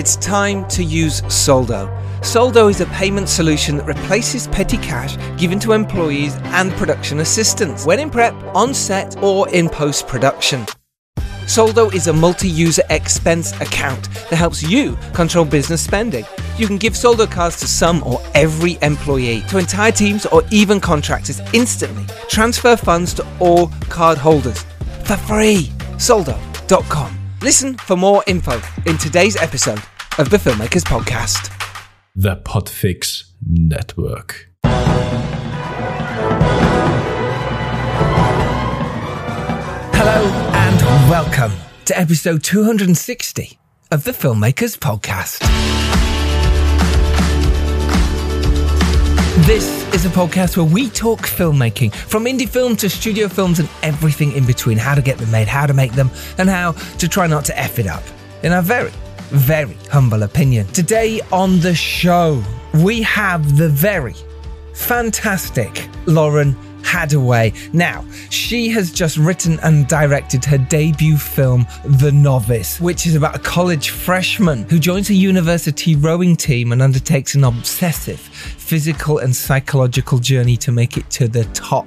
it's time to use Soldo. Soldo is a payment solution that replaces petty cash given to employees and production assistants when in prep, on set, or in post production. Soldo is a multi user expense account that helps you control business spending. You can give Soldo cards to some or every employee, to entire teams, or even contractors instantly. Transfer funds to all card holders for free. Soldo.com. Listen for more info in today's episode of the Filmmakers Podcast. The Podfix Network. Hello and welcome to episode 260 of the Filmmakers Podcast. This is a podcast where we talk filmmaking from indie film to studio films and everything in between how to get them made, how to make them, and how to try not to F it up. In our very, very humble opinion. Today on the show, we have the very fantastic Lauren Hadaway. Now, she has just written and directed her debut film, The Novice, which is about a college freshman who joins a university rowing team and undertakes an obsessive physical and psychological journey to make it to the top.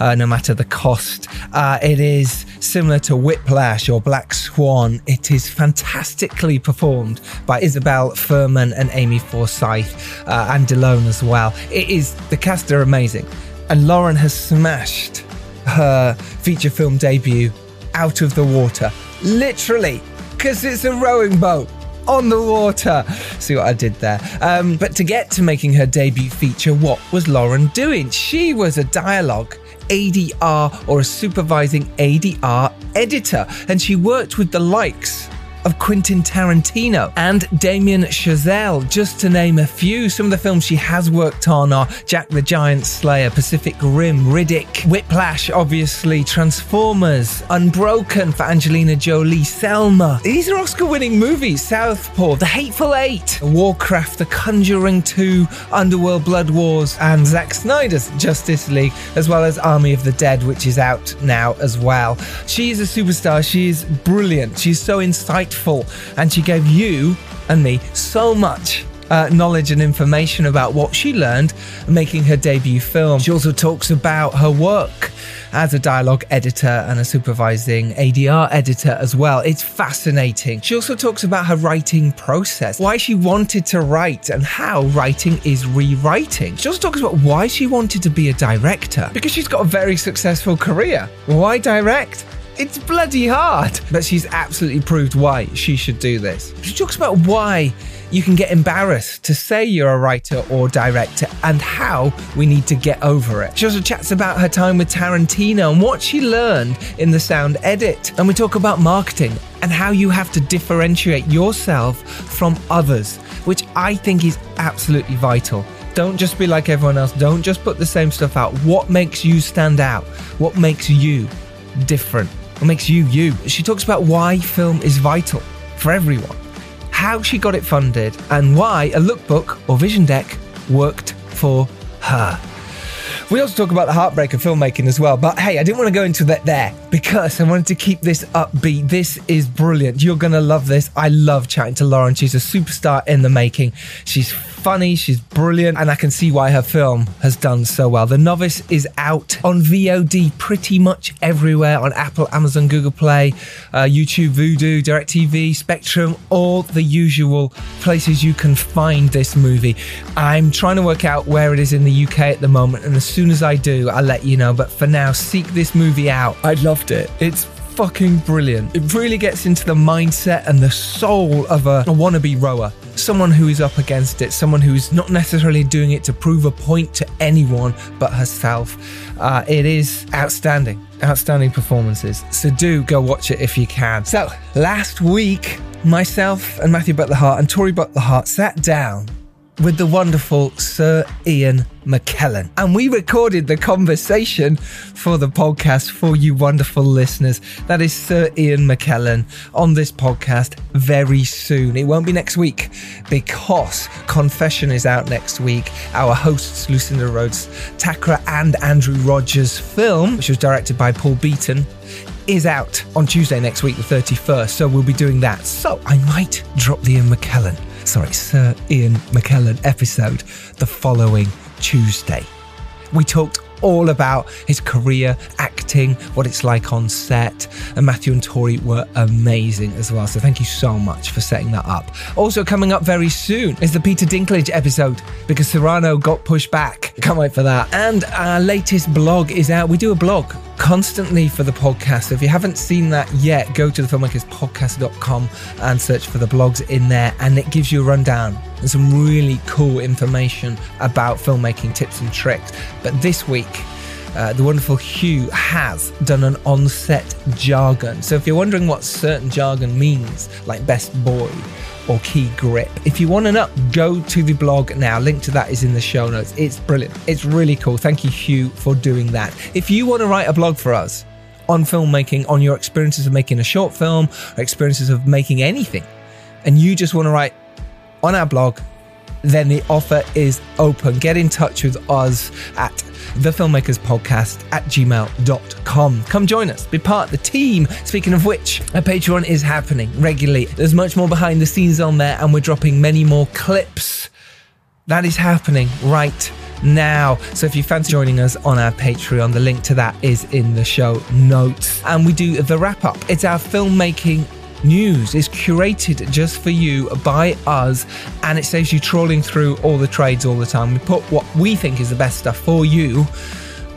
Uh, no matter the cost. Uh, it is similar to Whiplash or Black Swan. It is fantastically performed by Isabelle Fuhrman and Amy Forsyth uh, and Dilone as well. It is the cast are amazing, and Lauren has smashed her feature film debut out of the water, literally, because it's a rowing boat on the water. See what I did there? Um, but to get to making her debut feature, what was Lauren doing? She was a dialogue ADR or a supervising ADR editor, and she worked with the likes of Quentin Tarantino and Damien Chazelle, just to name a few. Some of the films she has worked on are Jack the Giant Slayer, Pacific Rim, Riddick, Whiplash, obviously, Transformers, Unbroken for Angelina Jolie, Selma. These are Oscar winning movies Southpaw, The Hateful Eight, Warcraft, The Conjuring 2, Underworld Blood Wars, and Zack Snyder's Justice League, as well as Army of the Dead, which is out now as well. She is a superstar. She is brilliant. She's so insightful and she gave you and me so much uh, knowledge and information about what she learned making her debut film. She also talks about her work as a dialogue editor and a supervising ADR editor as well. It's fascinating. She also talks about her writing process, why she wanted to write, and how writing is rewriting. She also talks about why she wanted to be a director because she's got a very successful career. Why direct? It's bloody hard. But she's absolutely proved why she should do this. She talks about why you can get embarrassed to say you're a writer or director and how we need to get over it. She also chats about her time with Tarantino and what she learned in the sound edit. And we talk about marketing and how you have to differentiate yourself from others, which I think is absolutely vital. Don't just be like everyone else. Don't just put the same stuff out. What makes you stand out? What makes you different? What makes you you? She talks about why film is vital for everyone, how she got it funded, and why a lookbook or vision deck worked for her. We also talk about the heartbreak of filmmaking as well, but hey, I didn't want to go into that there because I wanted to keep this upbeat. This is brilliant. You're going to love this. I love chatting to Lauren. She's a superstar in the making. She's funny, she's brilliant, and I can see why her film has done so well. The Novice is out on VOD pretty much everywhere on Apple, Amazon, Google Play, uh, YouTube, Vudu, DirecTV, Spectrum, all the usual places you can find this movie. I'm trying to work out where it is in the UK at the moment, and as soon as I do, I'll let you know. But for now, seek this movie out. I loved it. It's fucking brilliant. It really gets into the mindset and the soul of a, a wannabe rower. Someone who is up against it, someone who's not necessarily doing it to prove a point to anyone but herself. Uh, it is outstanding, outstanding performances. So do go watch it if you can. So last week, myself and Matthew Butler Hart and Tori Butler Hart sat down with the wonderful Sir Ian McKellen. And we recorded the conversation for the podcast for you wonderful listeners. That is Sir Ian McKellen on this podcast very soon. It won't be next week because Confession is out next week. Our hosts, Lucinda Rhodes, Thakrar, and Andrew Rogers' film, which was directed by Paul Beaton, is out on Tuesday next week, the 31st. So we'll be doing that. So I might drop the Ian McKellen sorry, Sir Ian McKellen episode the following Tuesday. We talked all about his career, acting, what it's like on set. And Matthew and Tori were amazing as well. So thank you so much for setting that up. Also, coming up very soon is the Peter Dinklage episode because Cyrano got pushed back. Can't wait for that. And our latest blog is out. We do a blog constantly for the podcast. So if you haven't seen that yet, go to the filmmakerspodcast.com and search for the blogs in there, and it gives you a rundown and some really cool information about filmmaking tips and tricks. But this week, uh, the wonderful Hugh has done an on-set jargon. So if you're wondering what certain jargon means, like best boy or key grip, if you want to know, go to the blog now. Link to that is in the show notes. It's brilliant. It's really cool. Thank you, Hugh, for doing that. If you want to write a blog for us on filmmaking, on your experiences of making a short film, or experiences of making anything, and you just want to write on our blog, then the offer is open. Get in touch with us at the filmmakers podcast at gmail.com. Come join us, be part of the team. Speaking of which, a Patreon is happening regularly. There's much more behind the scenes on there, and we're dropping many more clips. That is happening right now. So if you fancy joining us on our Patreon, the link to that is in the show notes. And we do the wrap up. It's our filmmaking news is curated just for you by us and it saves you trawling through all the trades all the time. We put what we think is the best stuff for you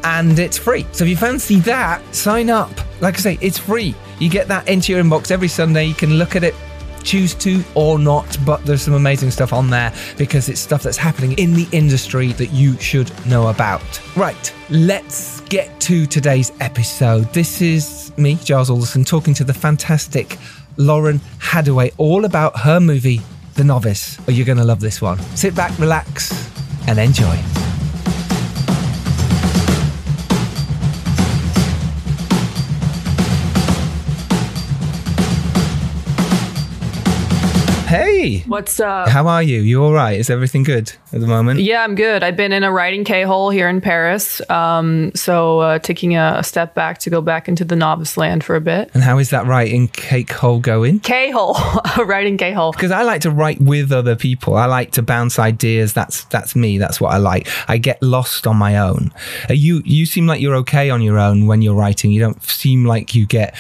and it's free. So if you fancy that, sign up. Like I say, it's free. You get that into your inbox every Sunday. You can look at it choose to or not, but there's some amazing stuff on there because it's stuff that's happening in the industry that you should know about. Right, let's get to today's episode. This is me, Giles Alderson, talking to the fantastic Lauren Hadaway all about her movie, The Novice. Oh, you're going to love this one. Sit back, relax, and enjoy. Hey. What's up? How are you? You all right? Is everything good at the moment? Yeah, I'm good. I've been in a writing K hole here in Paris. Um, so uh, taking a, a, step back to go back into the novice land for a bit. And how is that writing cake hole going? K hole, writing K hole. Because I like to write with other people. I like to bounce ideas. That's that's me. That's what I like. I get lost on my own. Uh, you you seem like you're okay on your own when you're writing. You don't seem like you get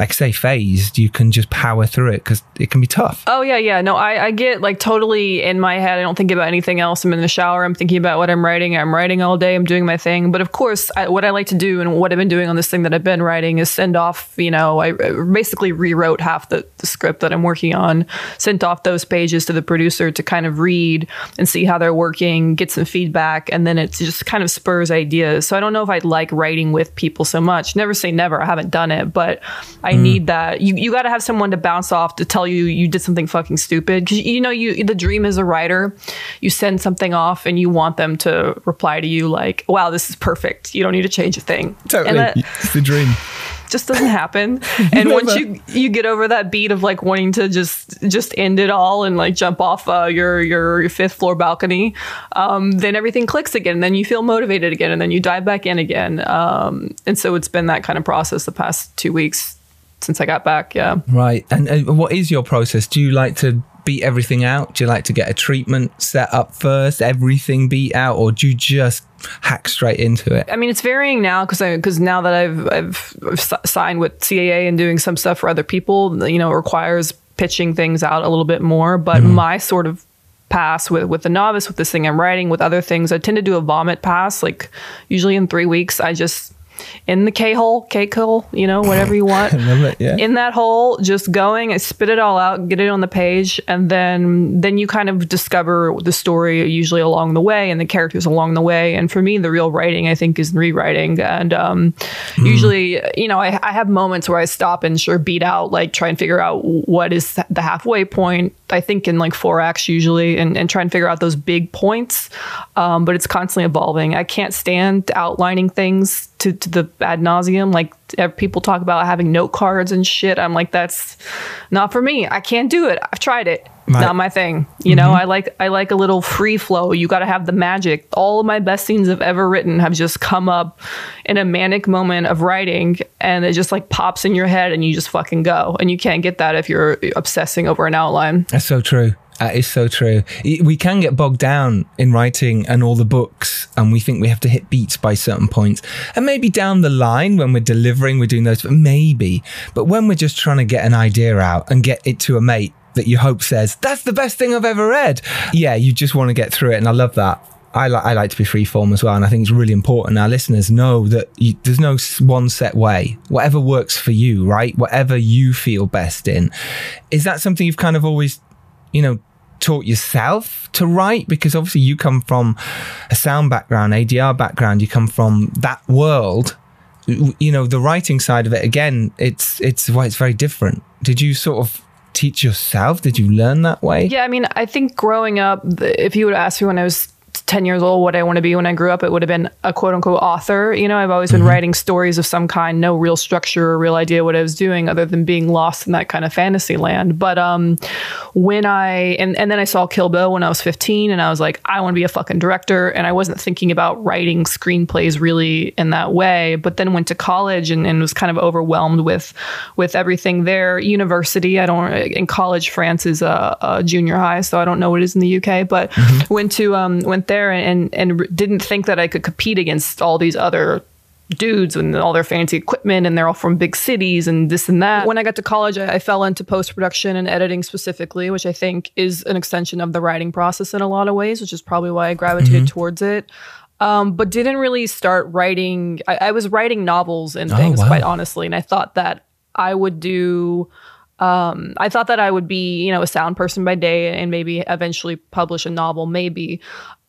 like say phased, you can just power through it because it can be tough. Oh yeah, yeah. No, I, I get like totally in my head. I don't think about anything else. I'm in the shower. I'm thinking about what I'm writing. I'm writing all day. I'm doing my thing. But of course, I, what I like to do and what I've been doing on this thing that I've been writing is send off. You know, I basically rewrote half the, the script that I'm working on. Sent off those pages to the producer to kind of read and see how they're working, get some feedback, and then it just kind of spurs ideas. So I don't know if I'd like writing with people so much. Never say never. I haven't done it, but I mm. need that. You you got to have someone to bounce off to tell you you did something fucking stupid because you know you the dream as a writer, you send something off and you want them to reply to you like, "Wow, this is perfect. You don't need to change a thing." Totally, that, it's the dream. Just doesn't happen. and once you you get over that beat of like wanting to just just end it all and like jump off uh, your, your fifth floor balcony, um, then everything clicks again. And then you feel motivated again, and then you dive back in again. Um, and so it's been that kind of process the past two weeks since I got back. Yeah. Right. And uh, what is your process? Do you like to beat everything out? Do you like to get a treatment set up first, everything beat out, or do you just hack straight into it? I mean, it's varying now because I because now that I've I've signed with CAA and doing some stuff for other people, you know, it requires pitching things out a little bit more. But mm. my sort of pass with with the novice with this thing I'm writing with other things, I tend to do a vomit pass. Like usually in three weeks, I just in the K hole, cake hole, you know, whatever you want. It, yeah. In that hole, just going, spit it all out, get it on the page, and then then you kind of discover the story usually along the way and the characters along the way. And for me, the real writing, I think, is rewriting. And um, usually, you know, I, I have moments where I stop and sure beat out, like try and figure out what is the halfway point. I think in like four acts usually, and, and try and figure out those big points. Um, but it's constantly evolving. I can't stand outlining things to, to the ad nauseum. Like uh, people talk about having note cards and shit. I'm like, that's not for me. I can't do it. I've tried it. Right. Not my thing. You know, mm-hmm. I like I like a little free flow. You got to have the magic. All of my best scenes I've ever written have just come up in a manic moment of writing, and it just like pops in your head, and you just fucking go. And you can't get that if you're obsessing over an outline. That's so true. That is so true. We can get bogged down in writing and all the books, and we think we have to hit beats by certain points. And maybe down the line when we're delivering, we're doing those, but maybe. But when we're just trying to get an idea out and get it to a mate that you hope says, that's the best thing I've ever read. Yeah, you just want to get through it. And I love that. I, li- I like to be freeform as well. And I think it's really important our listeners know that you, there's no one set way. Whatever works for you, right? Whatever you feel best in. Is that something you've kind of always you know, taught yourself to write? Because obviously you come from a sound background, ADR background, you come from that world. You know, the writing side of it, again, it's, it's, well, it's very different. Did you sort of teach yourself? Did you learn that way? Yeah, I mean, I think growing up, if you would ask me when I was 10 years old what I want to be when I grew up, it would have been a quote unquote author. You know, I've always been writing stories of some kind, no real structure or real idea what I was doing other than being lost in that kind of fantasy land. But um, when I, and, and then I saw Kill Bill when I was 15 and I was like, I want to be a fucking director. And I wasn't thinking about writing screenplays really in that way, but then went to college and, and was kind of overwhelmed with, with everything there. University, I don't, in college, France is a, a junior high, so I don't know what it is in the UK, but went to, um, went there and, and didn't think that I could compete against all these other dudes and all their fancy equipment and they're all from big cities and this and that. When I got to college, I, I fell into post production and editing specifically, which I think is an extension of the writing process in a lot of ways, which is probably why I gravitated towards it. Um, but didn't really start writing. I, I was writing novels and things, wow. quite honestly, and I thought that I would do. Um, I thought that I would be, you know, a sound person by day and maybe eventually publish a novel, maybe.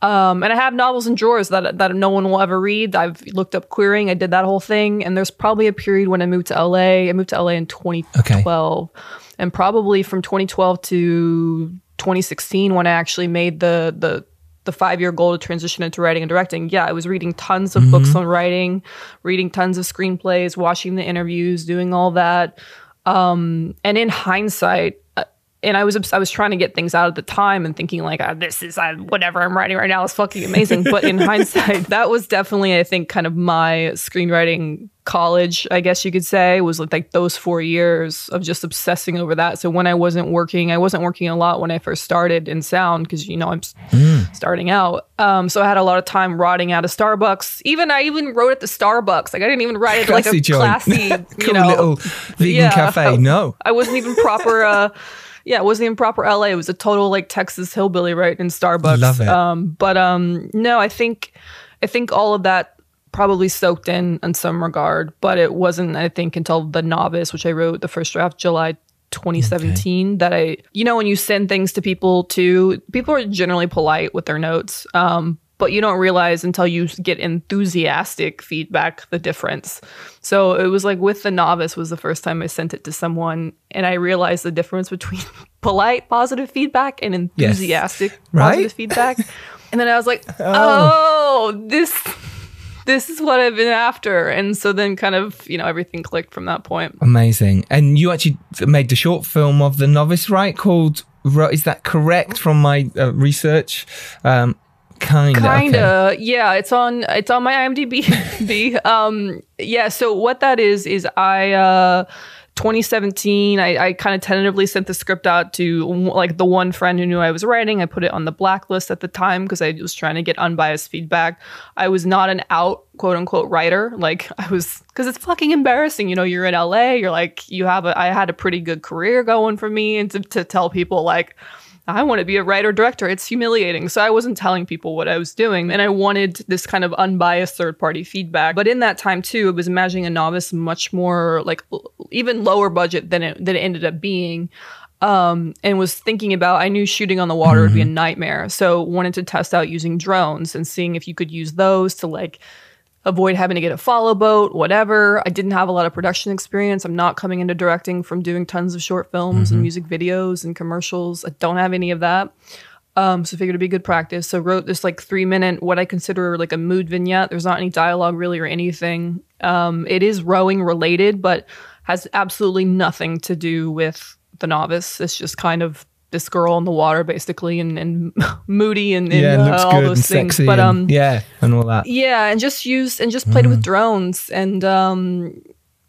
Um, and I have novels in drawers that that no one will ever read. I've looked up querying. I did that whole thing. And there's probably a period when I moved to LA. I moved to LA in 2012, and probably from 2012 to 2016 when I actually made the the the five year goal to transition into writing and directing. Yeah, I was reading tons of books on writing, reading tons of screenplays, watching the interviews, doing all that. Um, and in hindsight, and I was I was trying to get things out at the time and thinking like ah, this is uh, whatever I'm writing right now is fucking amazing. but in hindsight, that was definitely I think kind of my screenwriting college, I guess you could say, was like, like those four years of just obsessing over that. So when I wasn't working, I wasn't working a lot when I first started in sound because you know I'm s- starting out. Um, so I had a lot of time rotting out of Starbucks. Even I even wrote at the Starbucks. Like I didn't even write at like a joint. classy, you cool know, little vegan yeah. cafe. No. I wasn't even proper. Uh, yeah, it wasn't even proper LA. It was a total like Texas hillbilly, right in Starbucks. Love it. Um, but um, no, I think I think all of that probably soaked in in some regard, but it wasn't. I think until the novice, which I wrote the first draft July 2017, that I, you know, when you send things to people too, people are generally polite with their notes. Um, but you don't realize until you get enthusiastic feedback the difference. So it was like with the novice was the first time I sent it to someone and I realized the difference between polite positive feedback and enthusiastic Right? positive feedback. And then I was like, oh, this this is what I've been after. And so then kind of, you know, everything clicked from that point. Amazing. And you actually made the short film of the novice, right? Called, is that correct from my uh, research? Um, kind of. Kinda, yeah. It's on it's on my IMDb. um, yeah. So what that is is I uh, 2017. I, I kind of tentatively sent the script out to like the one friend who knew I was writing. I put it on the blacklist at the time because I was trying to get unbiased feedback. I was not an out quote unquote writer. Like I was because it's fucking embarrassing. You know, you're in LA. You're like you have a. I had a pretty good career going for me, and to, to tell people like I want to be a writer director. It's humiliating. So I wasn't telling people what I was doing. And I wanted this kind of unbiased third party feedback. But in that time too, it was imagining a novice much more like even lower budget than it than it ended up being. Um, and was thinking about I knew shooting on the water would be a nightmare. So wanted to test out using drones and seeing if you could use those to like avoid having to get a follow boat, whatever. I didn't have a lot of production experience. I'm not coming into directing from doing tons of short films and music videos and commercials. I don't have any of that. Um, so figured it'd be good practice. So wrote this like three minute, what I consider like a mood vignette. There's not any dialogue really or anything. Um, it is rowing related, but has absolutely nothing to do with the novice. It's just kind of this girl in the water basically and, and moody and, and yeah, it uh, all those and things. But and- um yeah, and all that. yeah, and just used and just played with drones, and um,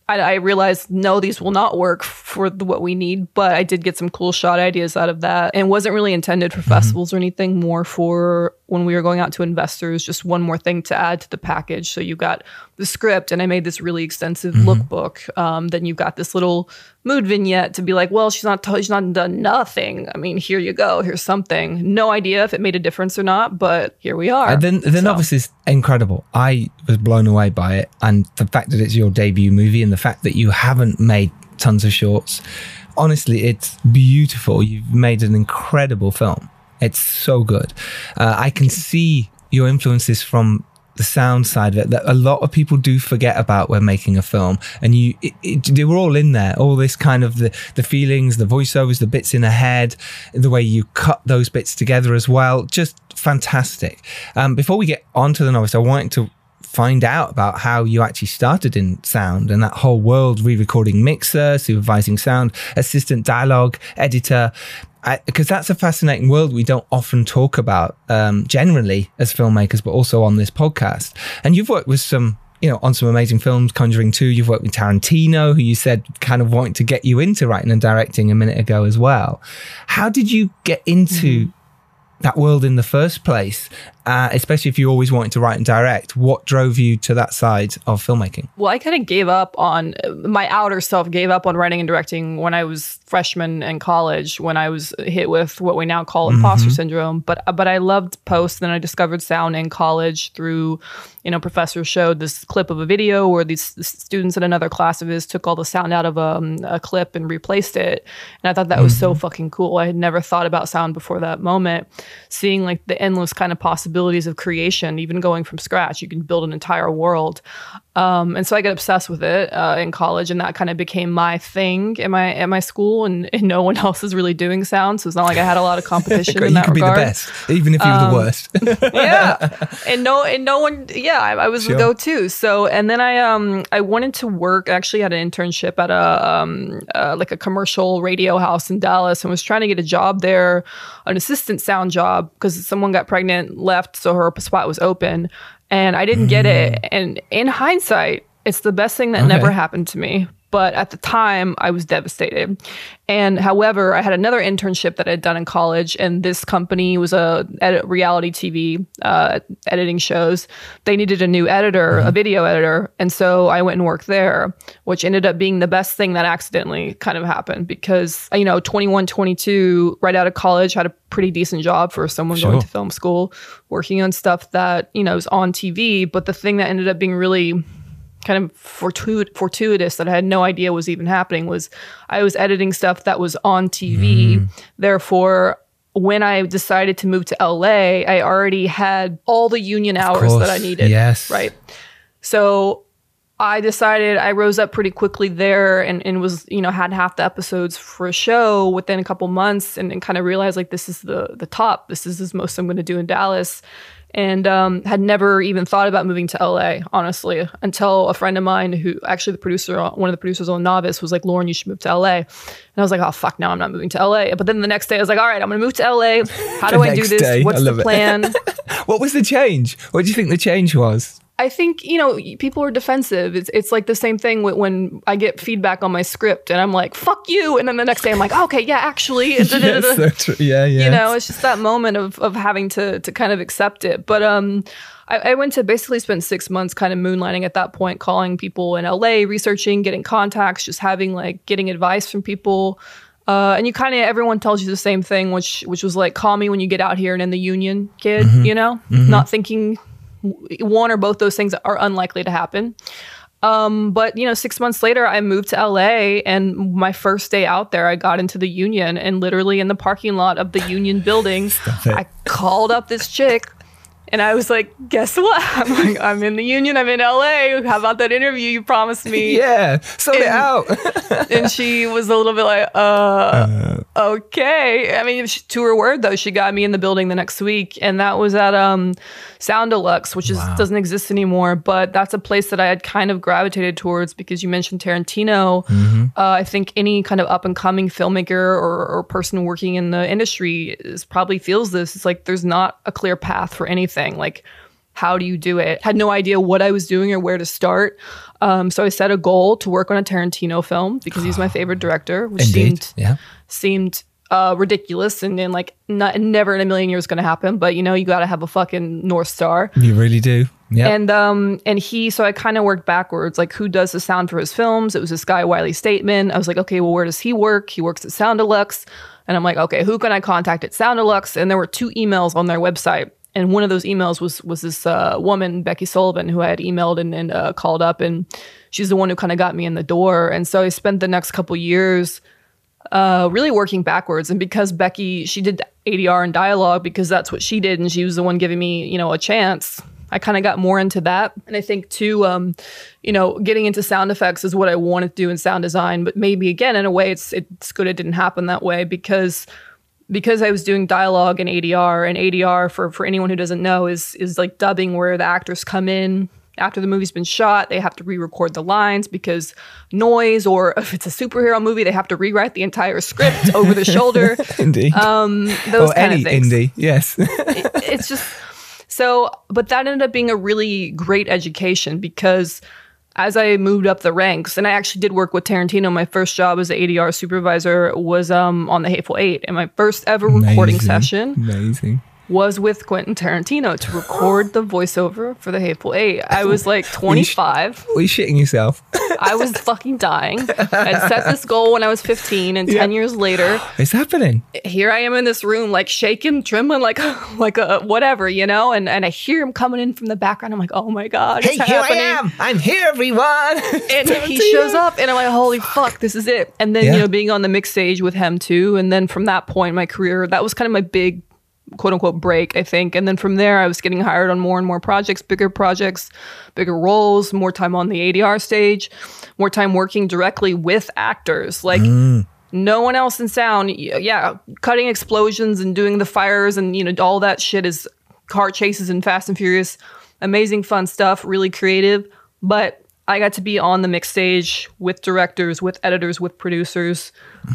I, I realized no, these will not work for the, what we need. But I did get some cool shot ideas out of that, and wasn't really intended for festivals or anything. More for when we were going out to investors, just one more thing to add to the package. So you got the script, and I made this really extensive lookbook. Um, then you've got this little mood vignette to be like, well, she's not she's not done nothing. I mean, here you go, here's something. No idea if it made a difference or not, but here we are. And then the So- novice is incredible. I was blown away by it, and the fact that it's your debut movie, and the fact that you haven't made tons of shorts. Honestly, it's beautiful. You've made an incredible film. It's so good. Uh, I can see your influences from the sound side of it that a lot of people do forget about when making a film. And you it, it, they were all in there. All this kind of the the feelings the voiceovers the bits in the head the way you cut those bits together as well. Just fantastic. Um, before we get on to the novice i wanted to find out about how you actually started in sound and that whole world re-recording mixer supervising sound assistant dialogue editor because that's a fascinating world we don't often talk about um, generally as filmmakers but also on this podcast. And you've worked with some you know on some amazing films conjuring 2 you've worked with tarantino who you said kind of wanted to get you into writing and directing a minute ago as well. How did you get into that world in the first place, uh, especially if you always wanted to write and direct. What drove you to that side of filmmaking? Well, I kind of gave up on my outer self, gave up on writing and directing when I was freshman in college, when I was hit with what we now call imposter syndrome. But but I loved post. Then I discovered sound in college through, you know, professor showed this clip of a video where these students in another class of his took all the sound out of um, a clip and replaced it. And I thought that was so fucking cool. I had never thought about sound before that moment. Seeing like the endless kind of possibilities of creation, even going from scratch, you can build an entire world. Um, and so I got obsessed with it uh, in college, and that kind of became my thing at my at my school. And, and no one else is really doing sound, so it's not like I had a lot of competition in you that could be the. Um, best, even if you were the worst. yeah, and no, and no one. Yeah, I, I was Sure. the go-to. So, and then I um I wanted to work. I Actually, had an internship at a um uh, like a commercial radio house in Dallas, and was trying to get a job there, an assistant sound job, because someone got pregnant, left, so her spot was open, and I didn't get it. And in hindsight, it's the best thing that Mm. Okay. never happened to me. But at the time, I was devastated. And however, I had another internship that I'd done in college, and this company was a edit, reality TV uh, editing shows. They needed a new editor, a video editor, and so I went and worked there, which ended up being the best thing that accidentally kind of happened because you know, 21, 22, right out of college, had a pretty decent job for someone Sure. going to film school, working on stuff that you know is on TV. But the thing that ended up being really kind of fortuit- fortuitous that I had no idea was even happening was I was editing stuff that was on TV. Mm. Therefore, when I decided to move to LA, I already had all the union hours that I needed. yes. Right. So I decided I rose up pretty quickly there and, and was, you know, had half the episodes for a show within a couple months and, and kind of realized like this is the the top. This is as most I'm gonna do in Dallas. And um, had never even thought about moving to LA, honestly, until a friend of mine who actually the producer, one of the producers on Novice, was like, Lauren, you should move to LA. And I was like, oh, fuck, no, I'm not moving to LA. But then the next day, I was like, all right, I'm going to move to LA. How do I do this? day, I What's the plan? what was the change? What do you think the change was? I think you know people are defensive. It's it's like the same thing when I get feedback on my script and I'm like "fuck you," and then the next day I'm like "Okay, yeah, actually," Yes, so true. Yeah, yeah. you know, it's just that moment of of having to to kind of accept it. But um, I, I went to basically spend six months kind of moonlighting at that point, calling people in LA, researching, getting contacts, just having like getting advice from people. Uh, and you kind of everyone tells you the same thing, which which was like, call me when you get out here and in the union, kid. You know, not thinking one or both those things are unlikely to happen. Um, but you know, six months later, I moved to LA, and my first day out there, I got into the union, and literally in the parking lot of the union building. I called up this chick. And I was like, "Guess what? I'm like, I'm in the union. I'm in LA. How about that interview you promised me?" Yeah, it And- out. and she was a little bit like, uh, okay. I mean, she, to her word though, she got me in the building the next week, and that was at um, Soundelux, which is doesn't exist anymore. But that's a place that I had kind of gravitated towards because you mentioned Tarantino. Uh, I think any kind of up and coming filmmaker or, or person working in the industry is probably feels this. It's like there's not a clear path for anything. Like how do you do it? Had no idea what I was doing or where to start. Um, so I set a goal to work on a Tarantino film because he's my favorite director, which Indeed. seemed Yeah. seemed uh, ridiculous and then like not never in a million years going to happen. But you know, you got to have a fucking north star. You really do. Yeah. And um and he so I kind of worked backwards like who does the sound for his films? It was this guy Wylie Stateman. I was like, okay, well where does he work? He works at Soundelux. And I'm like, okay, who can I contact at Soundelux? And there were two emails on their website. And one of those emails was was this uh, woman Becky Sullivan who I had emailed and, and uh, called up, and she's the one who kind of got me in the door. And so I spent the next couple years uh, really working backwards. And because Becky, she did ADR and dialogue because that's what she did, and she was the one giving me, you know, a chance. I kind of got more into that, and I think too, um, you know, getting into sound effects is what I wanted to do in sound design. But maybe again, in a way, it's it's good it didn't happen that way because because I was doing dialogue and ADR, and ADR for for anyone who doesn't know is is like dubbing where the actors come in after the movie's been shot, they have to re-record the lines because noise, or if it's a superhero movie, they have to rewrite the entire script over the shoulder. Indeed. Um, those or kind any of things indie. Yes. it's just so but that ended up being a really great education because as I moved up the ranks, and I actually did work with Tarantino. My first job as an ADR supervisor was um, on the Hateful Eight, and my first ever recording Amazing. session Amazing. Was with Quentin Tarantino to record the voiceover for the Hateful Eight. I was like 25. Were you shitting yourself? I was fucking dying. I set this goal when I was 15, and 10 years later, it's happening. here I am in this room, like shaking, trembling, like like a whatever, you know. And and I hear him coming in from the background. I'm like, oh my god, Hey, here happening. I am. I'm here, everyone. And he shows up, and I'm like, holy fuck, this is it. And then Yeah. you know, being on the mix stage with him too. And then from that point, my career that was kind of my big quote unquote break, I think. And then from there, I was getting hired on more and more projects, bigger projects, bigger roles, more time on the ADR stage, more time working directly with actors. Like mm. no one else in sound, yeah, cutting explosions and doing the fires and you know all that shit is car chases and Fast and Furious, amazing fun stuff, really creative. But I got to be on the mix stage with directors, with editors, with producers.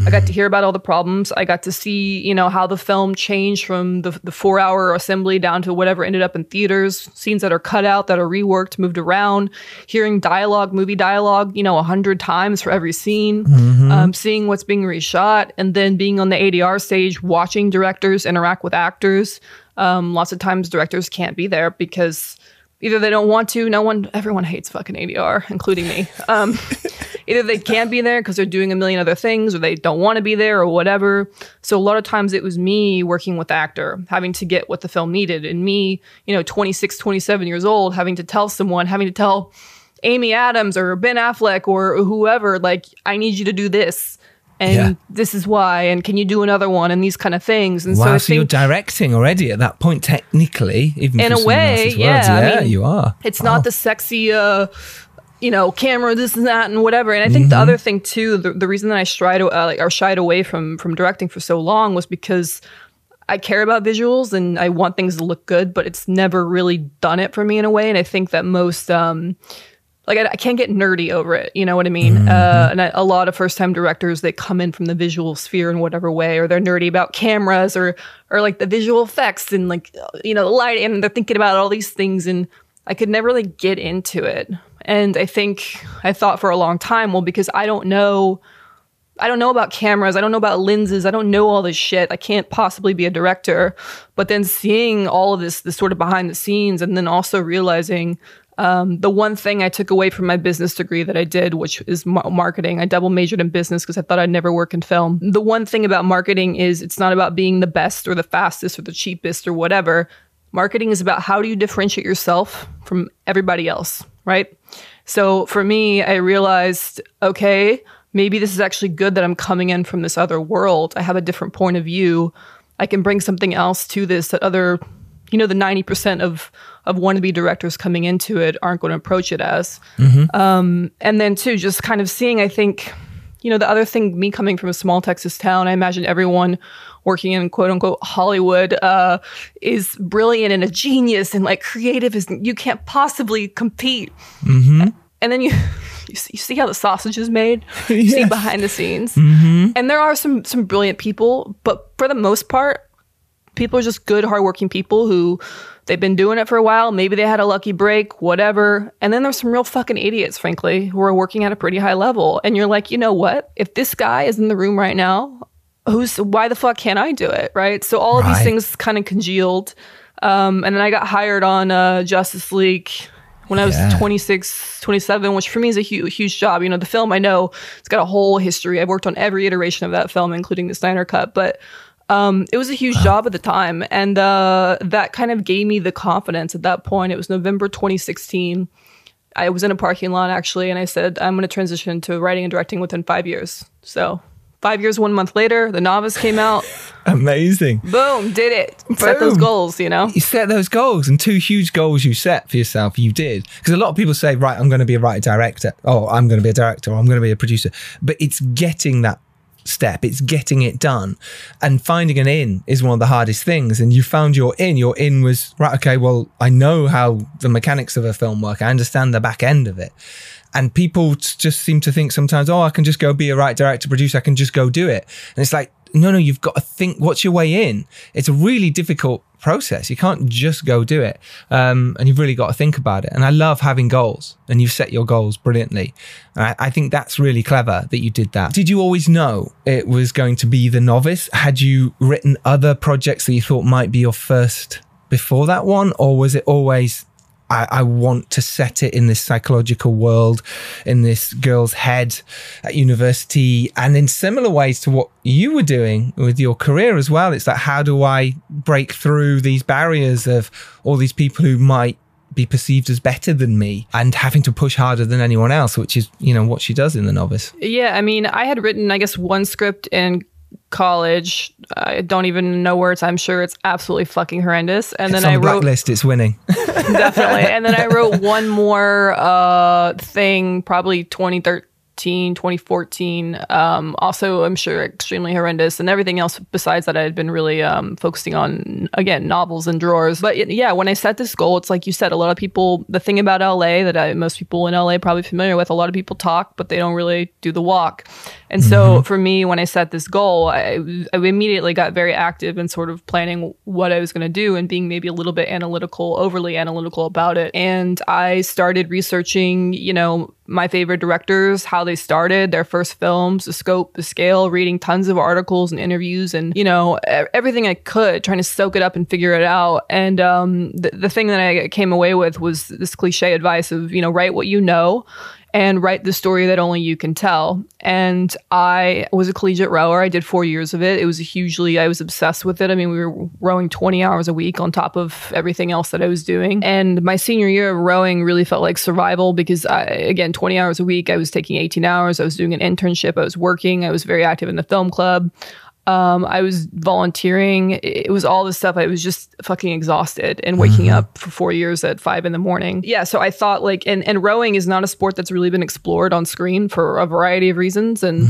I got to hear about all the problems. I got to see, you know, how the film changed from the, the four hour assembly down to whatever ended up in theaters, scenes that are cut out, that are reworked, moved around, hearing dialogue, movie dialogue, you know, a hundred times for every scene, um, seeing what's being reshot, and then being on the ADR stage, watching directors interact with actors. Um, lots of times directors can't be there because either they don't want to no one everyone hates fucking adr including me. Um, either they can't be there because they're doing a million other things or they don't want to be there or whatever. So a lot of times it was me working with the actor having to get what the film needed and me you know 26 27 years old having to tell someone having to tell amy adams or ben affleck or whoever like i need you to do this and Yeah. this is why and can you do another one and these kind of things and so Wow, i so, you're directing already at that point, technically, even In a way, else's yeah. I mean, you are. It's Wow. not the sexy, uh, you know, camera, this and that, and whatever. And I think Mm-hmm. the other thing too, the, the reason that I shied, uh, like, or shied away from from directing for so long was because I care about visuals and I want things to look good, but it's never really done it for me in a way. And I think that most, um, like, I, I can't get nerdy over it. You know what I mean? Mm-hmm. Uh, and I, a lot of first time directors, they come in from the visual sphere in whatever way, or they're nerdy about cameras or or like the visual effects and like you know the light, and they're thinking about all these things and I could never really get into it. And I think I thought for a long time, well, because I don't know, I don't know about cameras, I don't know about lenses, I don't know all this shit. I can't possibly be a director. But then seeing all of this, this sort of behind the scenes, and then also realizing Um, the one thing I took away from my business degree that I did, which is mar- marketing, I double majored in business because I thought I'd never work in film. The one thing about marketing is it's not about being the best or the fastest or the cheapest or whatever. Marketing is about how do you differentiate yourself from everybody else, right? So for me, I realized, okay, maybe this is actually good that I'm coming in from this other world. I have a different point of view. I can bring something else to this that other, you know, the 90% of of wannabe directors coming into it aren't going to approach it as. Um, and then too, just kind of seeing, I think, you know, the other thing, me coming from a small Texas town, I imagine everyone working in quote unquote Hollywood uh, is brilliant and a genius and like creative is you can't possibly compete. And then you you see, you see how the sausage is made. You see behind the scenes, and there are some some brilliant people, but for the most part, people are just good, hardworking people who they've been doing it for a while. Maybe they had a lucky break, whatever. And then there's some real fucking idiots, frankly, who are working at a pretty high level. And you're like, you know what? If this guy is in the room right now, who's why the fuck can't I do it? Right. So all of Right. these things kind of congealed. Um, and then I got hired on uh, Justice League when I was Yeah. 26, 27, which for me is a hu- huge job. You know, the film I know it's got a whole history. I've worked on every iteration of that film, including the Snyder Cut. But um, it was a huge job at the time, and uh, that kind of gave me the confidence at that point. It was November 2016. I was in a parking lot actually, and I said I'm going to transition to writing and directing within five years. So five years, one month later, The Novice came out. Amazing. Boom, did it. Set those goals, you know. You set those goals and two huge goals you set for yourself. You did because a lot of people say, right, I'm going to be a writer director. Oh, I'm going to be a director. Or I'm going to be a producer. But it's getting that step. It's getting it done, and finding an in is one of the hardest things. And you found your in. Your in was right. Okay, well, I know how the mechanics of a film work. I understand the back end of it. And people just seem to think sometimes, oh, I can just go be a right director, producer. I can just go do it. And it's like, no, no, you've got to think what's your way in. It's a really difficult process. You can't just go do it. Um, and you've really got to think about it. And I love having goals and you've set your goals brilliantly. I, I think that's really clever that you did that. Did you always know it was going to be the novice? Had you written other projects that you thought might be your first before that one? Or was it always I, I want to set it in this psychological world, in this girl's head at university, and in similar ways to what you were doing with your career as well. It's like, how do I break through these barriers of all these people who might be perceived as better than me and having to push harder than anyone else, which is, you know, what she does in The Novice. Yeah, I mean, I had written, I guess, one script in college. I don't even know where it's. I'm sure it's absolutely fucking horrendous. And It's then I wrote blacklist, it's winning. definitely. And then I wrote one more uh, thing, probably 2013, 2014. Um, also, I'm sure extremely horrendous, and everything else besides that, I had been really um, focusing on again novels and drawers. But it- yeah, when I set this goal, it's like you said, a lot of people. The thing about LA that I, most people in LA are probably familiar with, a lot of people talk, but they don't really do the walk. And so for me, when I set this goal, I, I immediately got very active in sort of planning what I was going to do and being maybe a little bit analytical, overly analytical about it. And I started researching, you know, my favorite directors, how they started their first films, the scope, the scale, reading tons of articles and interviews and, you know, everything I could, trying to soak it up and figure it out. And um, the, the thing that I came away with was this cliche advice of, you know, write what you know and write the story that only you can tell. And I was a collegiate rower. I did four years of it. It was hugely, I was obsessed with it. I mean, we were rowing 20 hours a week on top of everything else that I was doing. And my senior year of rowing really felt like survival because, I, again, 20 hours a week, I was taking 18 hours. I was doing an internship. I was working. I was very active in the film club. Um, I was volunteering. It was all this stuff. I was just fucking exhausted and waking up for four years at five in the morning. Yeah. So I thought like, and, and rowing is not a sport that's really been explored on screen for a variety of reasons. And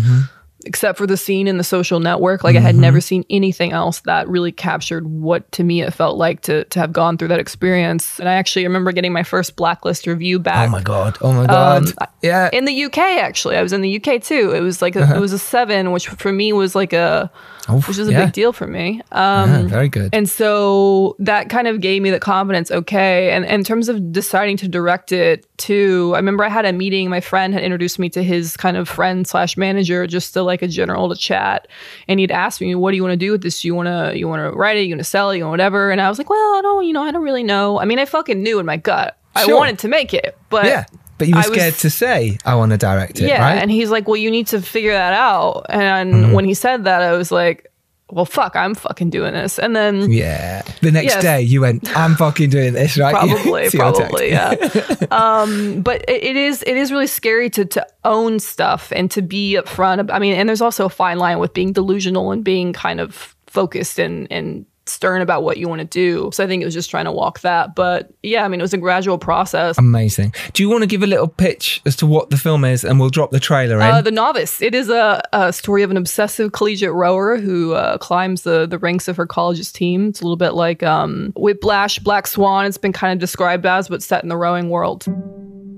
except for the scene in the social network, like I had never mm-hmm. seen anything else that really captured what to me it felt like to, to have gone through that experience. And I actually remember getting my first blacklist review back oh my God. Oh my God. Um, yeah. in the UK actually. I was in the UK too. It was like a, uh-huh. it was a seven, which for me was like a Oh, which is a yeah. big deal for me. Um, very good. and so that kind of gave me the confidence. Okay, and, and in terms of deciding to direct it too, I remember I had a meeting. My friend had introduced me to his kind of friend slash manager, just to like a general to chat, and he'd asked me, "What do you want to do with this? You want to you want to write it? You want to sell it? You want whatever?" And I was like, "Well, I don't, you know, I don't really know. I mean, I fucking knew in my gut." I wanted to make it, but yeah, but you were I was- scared to say I want to direct it, yeah, right? and he's like, "Well, you need to figure that out." And Mm-hmm. when he said that, I was like, "Well, fuck, I'm fucking doing this." And then yeah. The next Yes. day you went, I'm fucking doing this, right? probably See your text. probably yeah um but it, it is it is really scary to to own stuff and to be upfront i mean and there's also a fine line with being delusional and being kind of focused and and stern about what you want to do so i think it was just trying to walk that but yeah i mean it was a gradual process Amazing. Do you want to give a little pitch as to what the film is, and we'll drop the trailer in? Uh, the novice. It is a, a story of an obsessive collegiate rower who uh, climbs the, the ranks of her college's team. It's a little bit like um, Whiplash, Black Swan. It's been kind of described as, but set in the rowing world.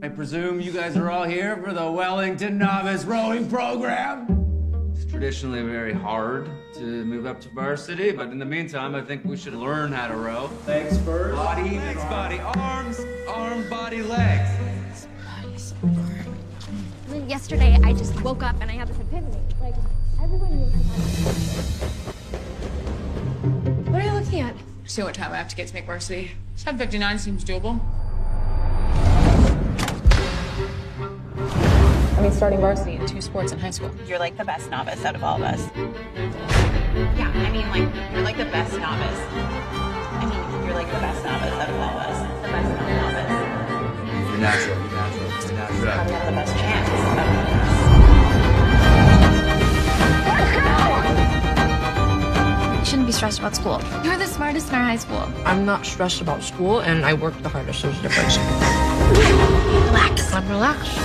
I presume you guys are all here for the Wellington Novice Rowing Program? It's traditionally very hard to move up to varsity, but in the meantime, I think we should learn how to row. Legs first. Body, legs, body, arms, arm, body, legs. And then yesterday, I just woke up and I had this epiphany. Like, everyone knew What are you looking at? See what time I have to get to make varsity. 759 seems doable. I mean, starting varsity in two sports in high school. You're like the best novice out of all of us. Yeah, I mean, like, you're like the best novice. I mean, you're like the best novice out of all of us. The best novice. You're natural, you're natural, you're natural. You have the best chance out of all of us. You shouldn't be stressed about school. You're the smartest in our high school. I'm not stressed about school, and I work the hardest. There's a difference. Relax. I'm relaxed.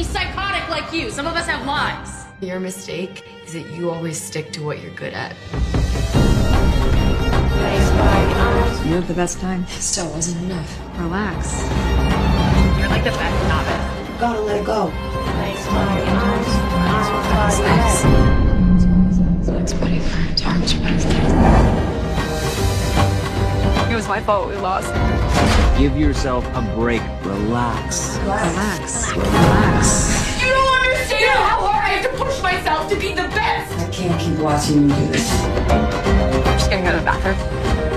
We be psychotic like you. Some of us have lives. Your mistake is that you always stick to what you're good at. You had the best time. Still wasn't enough. Relax. You're like the best novice. Gotta let it go. Legs, body, arms, arms, body, legs. It was my fault we lost. Give yourself a break. Relax. Relax. Relax. You don't understand how hard I have to push myself to be the best. I can't keep watching you do this. I'm just gonna go to the bathroom.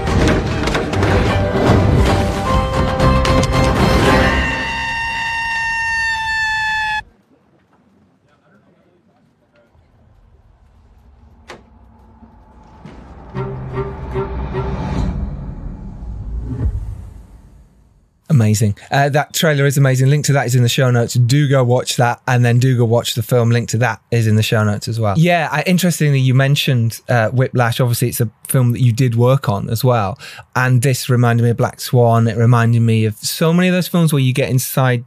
Amazing. Uh, that trailer is amazing. Link to that is in the show notes. Do go watch that, and then do go watch the film. Link to that is in the show notes as well. Yeah, I, interestingly, you mentioned uh, Whiplash. Obviously, it's a film that you did work on as well, and this reminded me of Black Swan. It reminded me of so many of those films where you get inside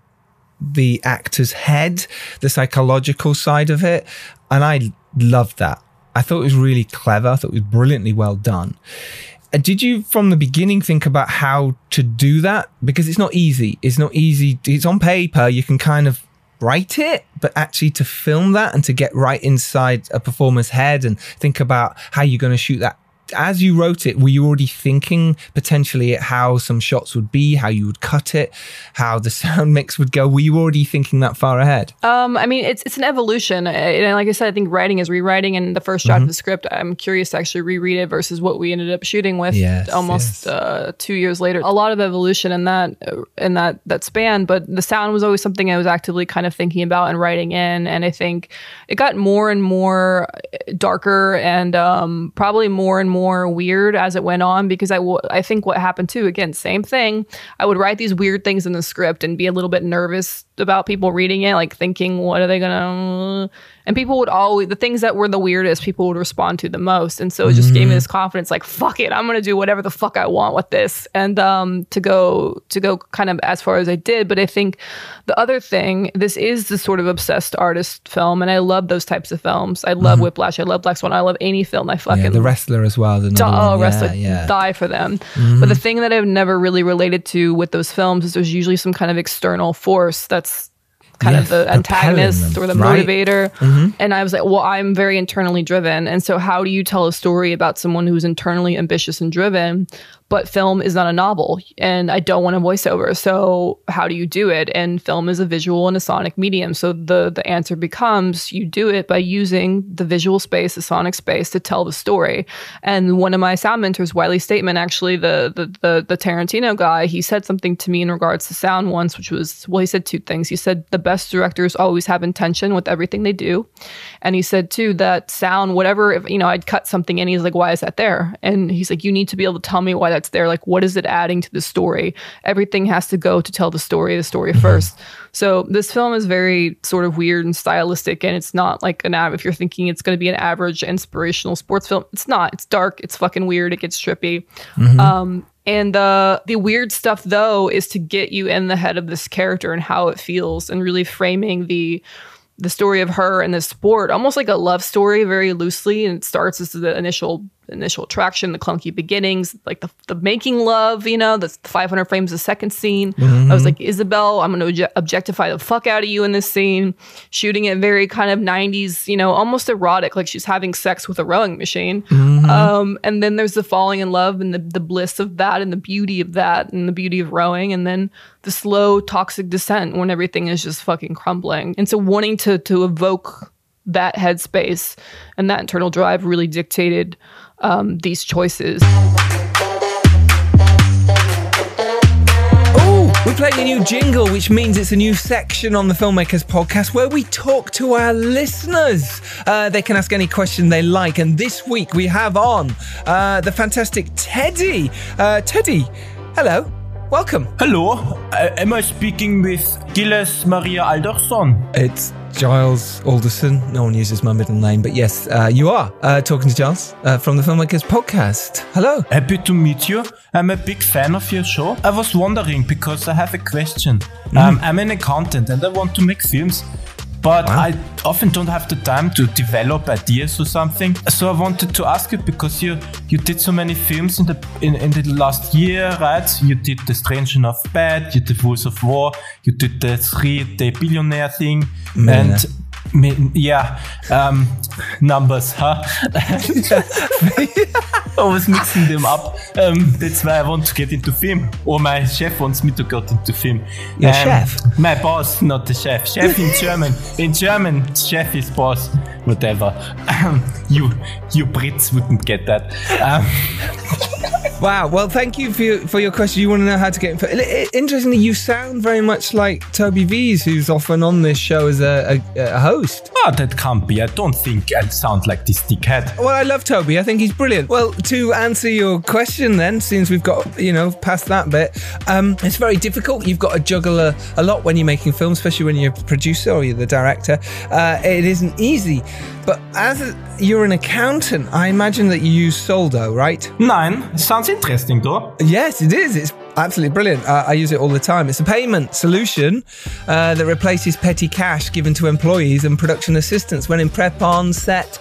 the actor's head, the psychological side of it, and I loved that. I thought it was really clever. I thought it was brilliantly well done. Uh, Did you, from the beginning, think about how to do that? Because it's not easy. It's not easy. It's on paper. You can kind of write it, but actually to film that and to get right inside a performer's head and think about how you're going to shoot that. As you wrote it, were you already thinking potentially at how some shots would be, how you would cut it, how the sound mix would go? Were you already thinking that far ahead? Um, I mean, it's it's an evolution, Uh, and like I said, I think writing is rewriting. And the first draft of the script, I'm curious to actually reread it versus what we ended up shooting with Yes, almost yes. Uh, two years later. A lot of evolution in that uh, in that that span, but the sound was always something I was actively kind of thinking about and writing in. And I think it got more and more uh, darker and um, probably more and more weird as it went on because I w- I think what happened too again same thing. I would write these weird things in the script and be a little bit nervous about people reading it like thinking what are they gonna and people would always the things that were the weirdest people would respond to the most. And so it just gave me mm-hmm. this confidence like fuck it I'm gonna do whatever the fuck I want with this. And um to go to go kind of as far as I did. But I think the other thing this is the sort of obsessed artist film and I love those types of films. I love mm-hmm. Whiplash I love Black Swan I love any film I fucking Yeah, the wrestler as well. is another oh, wrestler, Yeah, yeah. die for them. But the mm-hmm. thing that I've never really related to with those films is there's usually some kind of external force that's kind Yes, of the antagonist or the right. motivator. Mhm. And I was like, well, I'm very internally driven. And so, how do you tell a story about someone who's internally ambitious and driven? But film is not a novel, and I don't want a voiceover. So, how do you do it? And film is a visual and a sonic medium. So, the, the answer becomes you do it by using the visual space, the sonic space to tell the story. And one of my sound mentors, Wylie Stateman, actually, the, the, the, the Tarantino guy, he said something to me in regards to sound once, which was, well, he said two things. He said, the best directors always have intention with everything they do. And he said, too, that sound, whatever, if, you know, I'd cut something in, he's like, why is that there? And he's like, you need to be able to tell me why that's there. Like, what is it adding to the story? Everything has to go to tell the story, the story first. So this film is very sort of weird and stylistic, and it's not like an av- if you're thinking it's going to be an average inspirational sports film. It's not. It's dark. It's fucking weird. It gets trippy. Mhm. Um, and the the weird stuff though is to get you in the head of this character and how it feels, and really framing the the story of her and the sport almost like a love story very loosely. And it starts as the initial initial attraction the clunky beginnings like the, the making love you know the 500 frames a second scene i was Mhm. like isabelle i'm going to objectify the fuck out of you in this scene shooting it very kind of 90s you know almost erotic like she's having sex with a rowing machine Mhm. um, and then there's the falling in love and the, the bliss of that and the beauty of that and the beauty of rowing and then the slow toxic descent when everything is just fucking crumbling and so wanting to to evoke that headspace and that internal drive really dictated um, these choices we're playing a new jingle, which means it's a new section on the Filmmakers podcast where we talk to our listeners. Uh, they can ask any question they like. And this week we have on uh, the fantastic Teddy. Uh, Teddy, hello. Welcome. Hello, uh, am I speaking with Gilles Maria Alderson? It's Giles Alderson. No one uses my middle name, but yes, uh, you are uh, talking to Giles uh, from the Filmmakers podcast. Hello. Happy to meet you. I'm a big fan of your show. I was wondering because I have a question. Mm-hmm. Um, I'm an accountant and I want to make films, but I often don't have the time to develop ideas or something. So I wanted to ask you because you you did so many films in the in, in the last year, right? You did The Strange Enough Bad, you did Rules of War, you did the Three Day Billionaire thing, Millionaire. and yeah, um, numbers, huh? Always mixing them up. Um, that's why I want to get into film. Or my chef wants me to get into film. Your chef? My boss, not the chef. Chef in German. In German, chef is boss. Whatever. you, you Brits wouldn't get that. Um, Wow. Well, thank you for your, for your question. You want to know how to get info. I- I- Interestingly, you sound very much like Toby Vees, who's often on this show as a, a, a host. oh, that can't be. I don't think I sound like this dickhead. Well, I love Toby. I think he's brilliant. Well, to answer your question, then, since we've got you know past that bit, um, it's very difficult. You've got to juggle a, a lot when you're making films, especially when you're a producer or you're the director. Uh, it isn't easy. But as a, you're an accountant, I imagine that you use Soldo, right? Nine. Sounds interesting, though. Yes, it is. It's absolutely brilliant. Uh, I use it all the time. It's a payment solution uh, that replaces petty cash given to employees and production assistants when in prep on set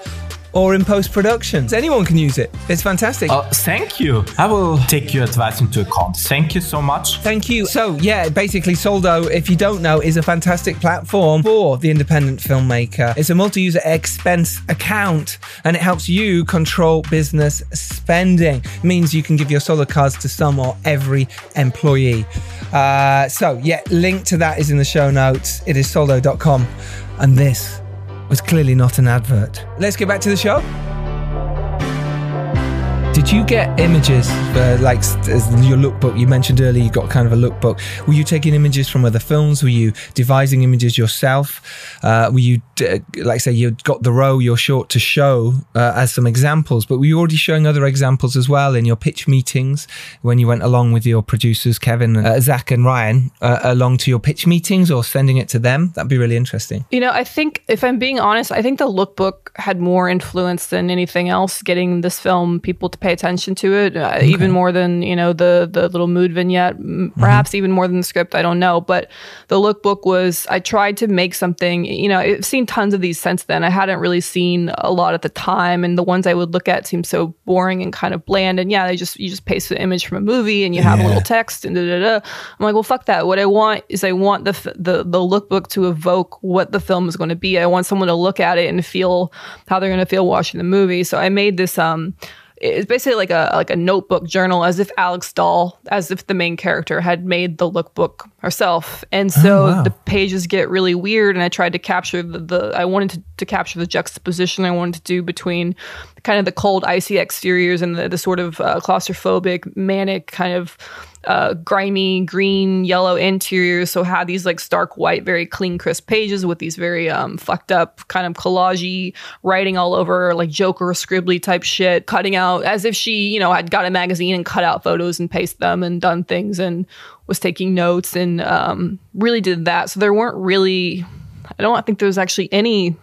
or in post production. Anyone can use it. It's fantastic. Uh, thank you. I will take your advice into account. Thank you so much. Thank you. So, yeah, basically, Soldo, if you don't know, is a fantastic platform for the independent filmmaker. It's a multi user expense account and it helps you control business spending. It means you can give your Soldo cards to some or every employee. Uh, so, yeah, link to that is in the show notes. It is soldo.com. And this was clearly not an advert. Let's get back to the show. Did you get images like your lookbook? You mentioned earlier you got kind of a lookbook. Were you taking images from other films? Were you devising images yourself? Uh, were you, like, say, you got the row, your short to show uh, as some examples, but were you already showing other examples as well in your pitch meetings when you went along with your producers, Kevin, uh, Zach, and Ryan, uh, along to your pitch meetings or sending it to them? That'd be really interesting. You know, I think if I'm being honest, I think the lookbook had more influence than anything else getting this film people to pay attention to it, uh, even more than you know the the little mood vignette, m- perhaps even more than the script. I don't know, but the lookbook was. I tried to make something. You know, I've seen tons of these since then. I hadn't really seen a lot at the time, and the ones I would look at seemed so boring and kind of bland. And yeah, they just you just paste an image from a movie and you have a little text and da da da. I'm like, well, fuck that. What I want is I want the f- the the lookbook to evoke what the film is going to be. I want someone to look at it and feel how they're going to feel watching the movie. So I made this um it's basically like a like a notebook journal as if Alex Dall as if the main character had made the lookbook herself. And so Oh, wow. the pages get really weird and I tried to capture the, the I wanted to, to capture the juxtaposition I wanted to do between kind of the cold icy exteriors and the, the sort of uh, claustrophobic manic kind of uh, grimy green yellow interiors so had these like stark white very clean crisp pages with these very um, fucked up kind of collagey writing all over like joker scribbly type shit cutting out as if she you know had got a magazine and cut out photos and pasted them and done things and was taking notes and um, really did that. So there weren't really i don't think there was actually any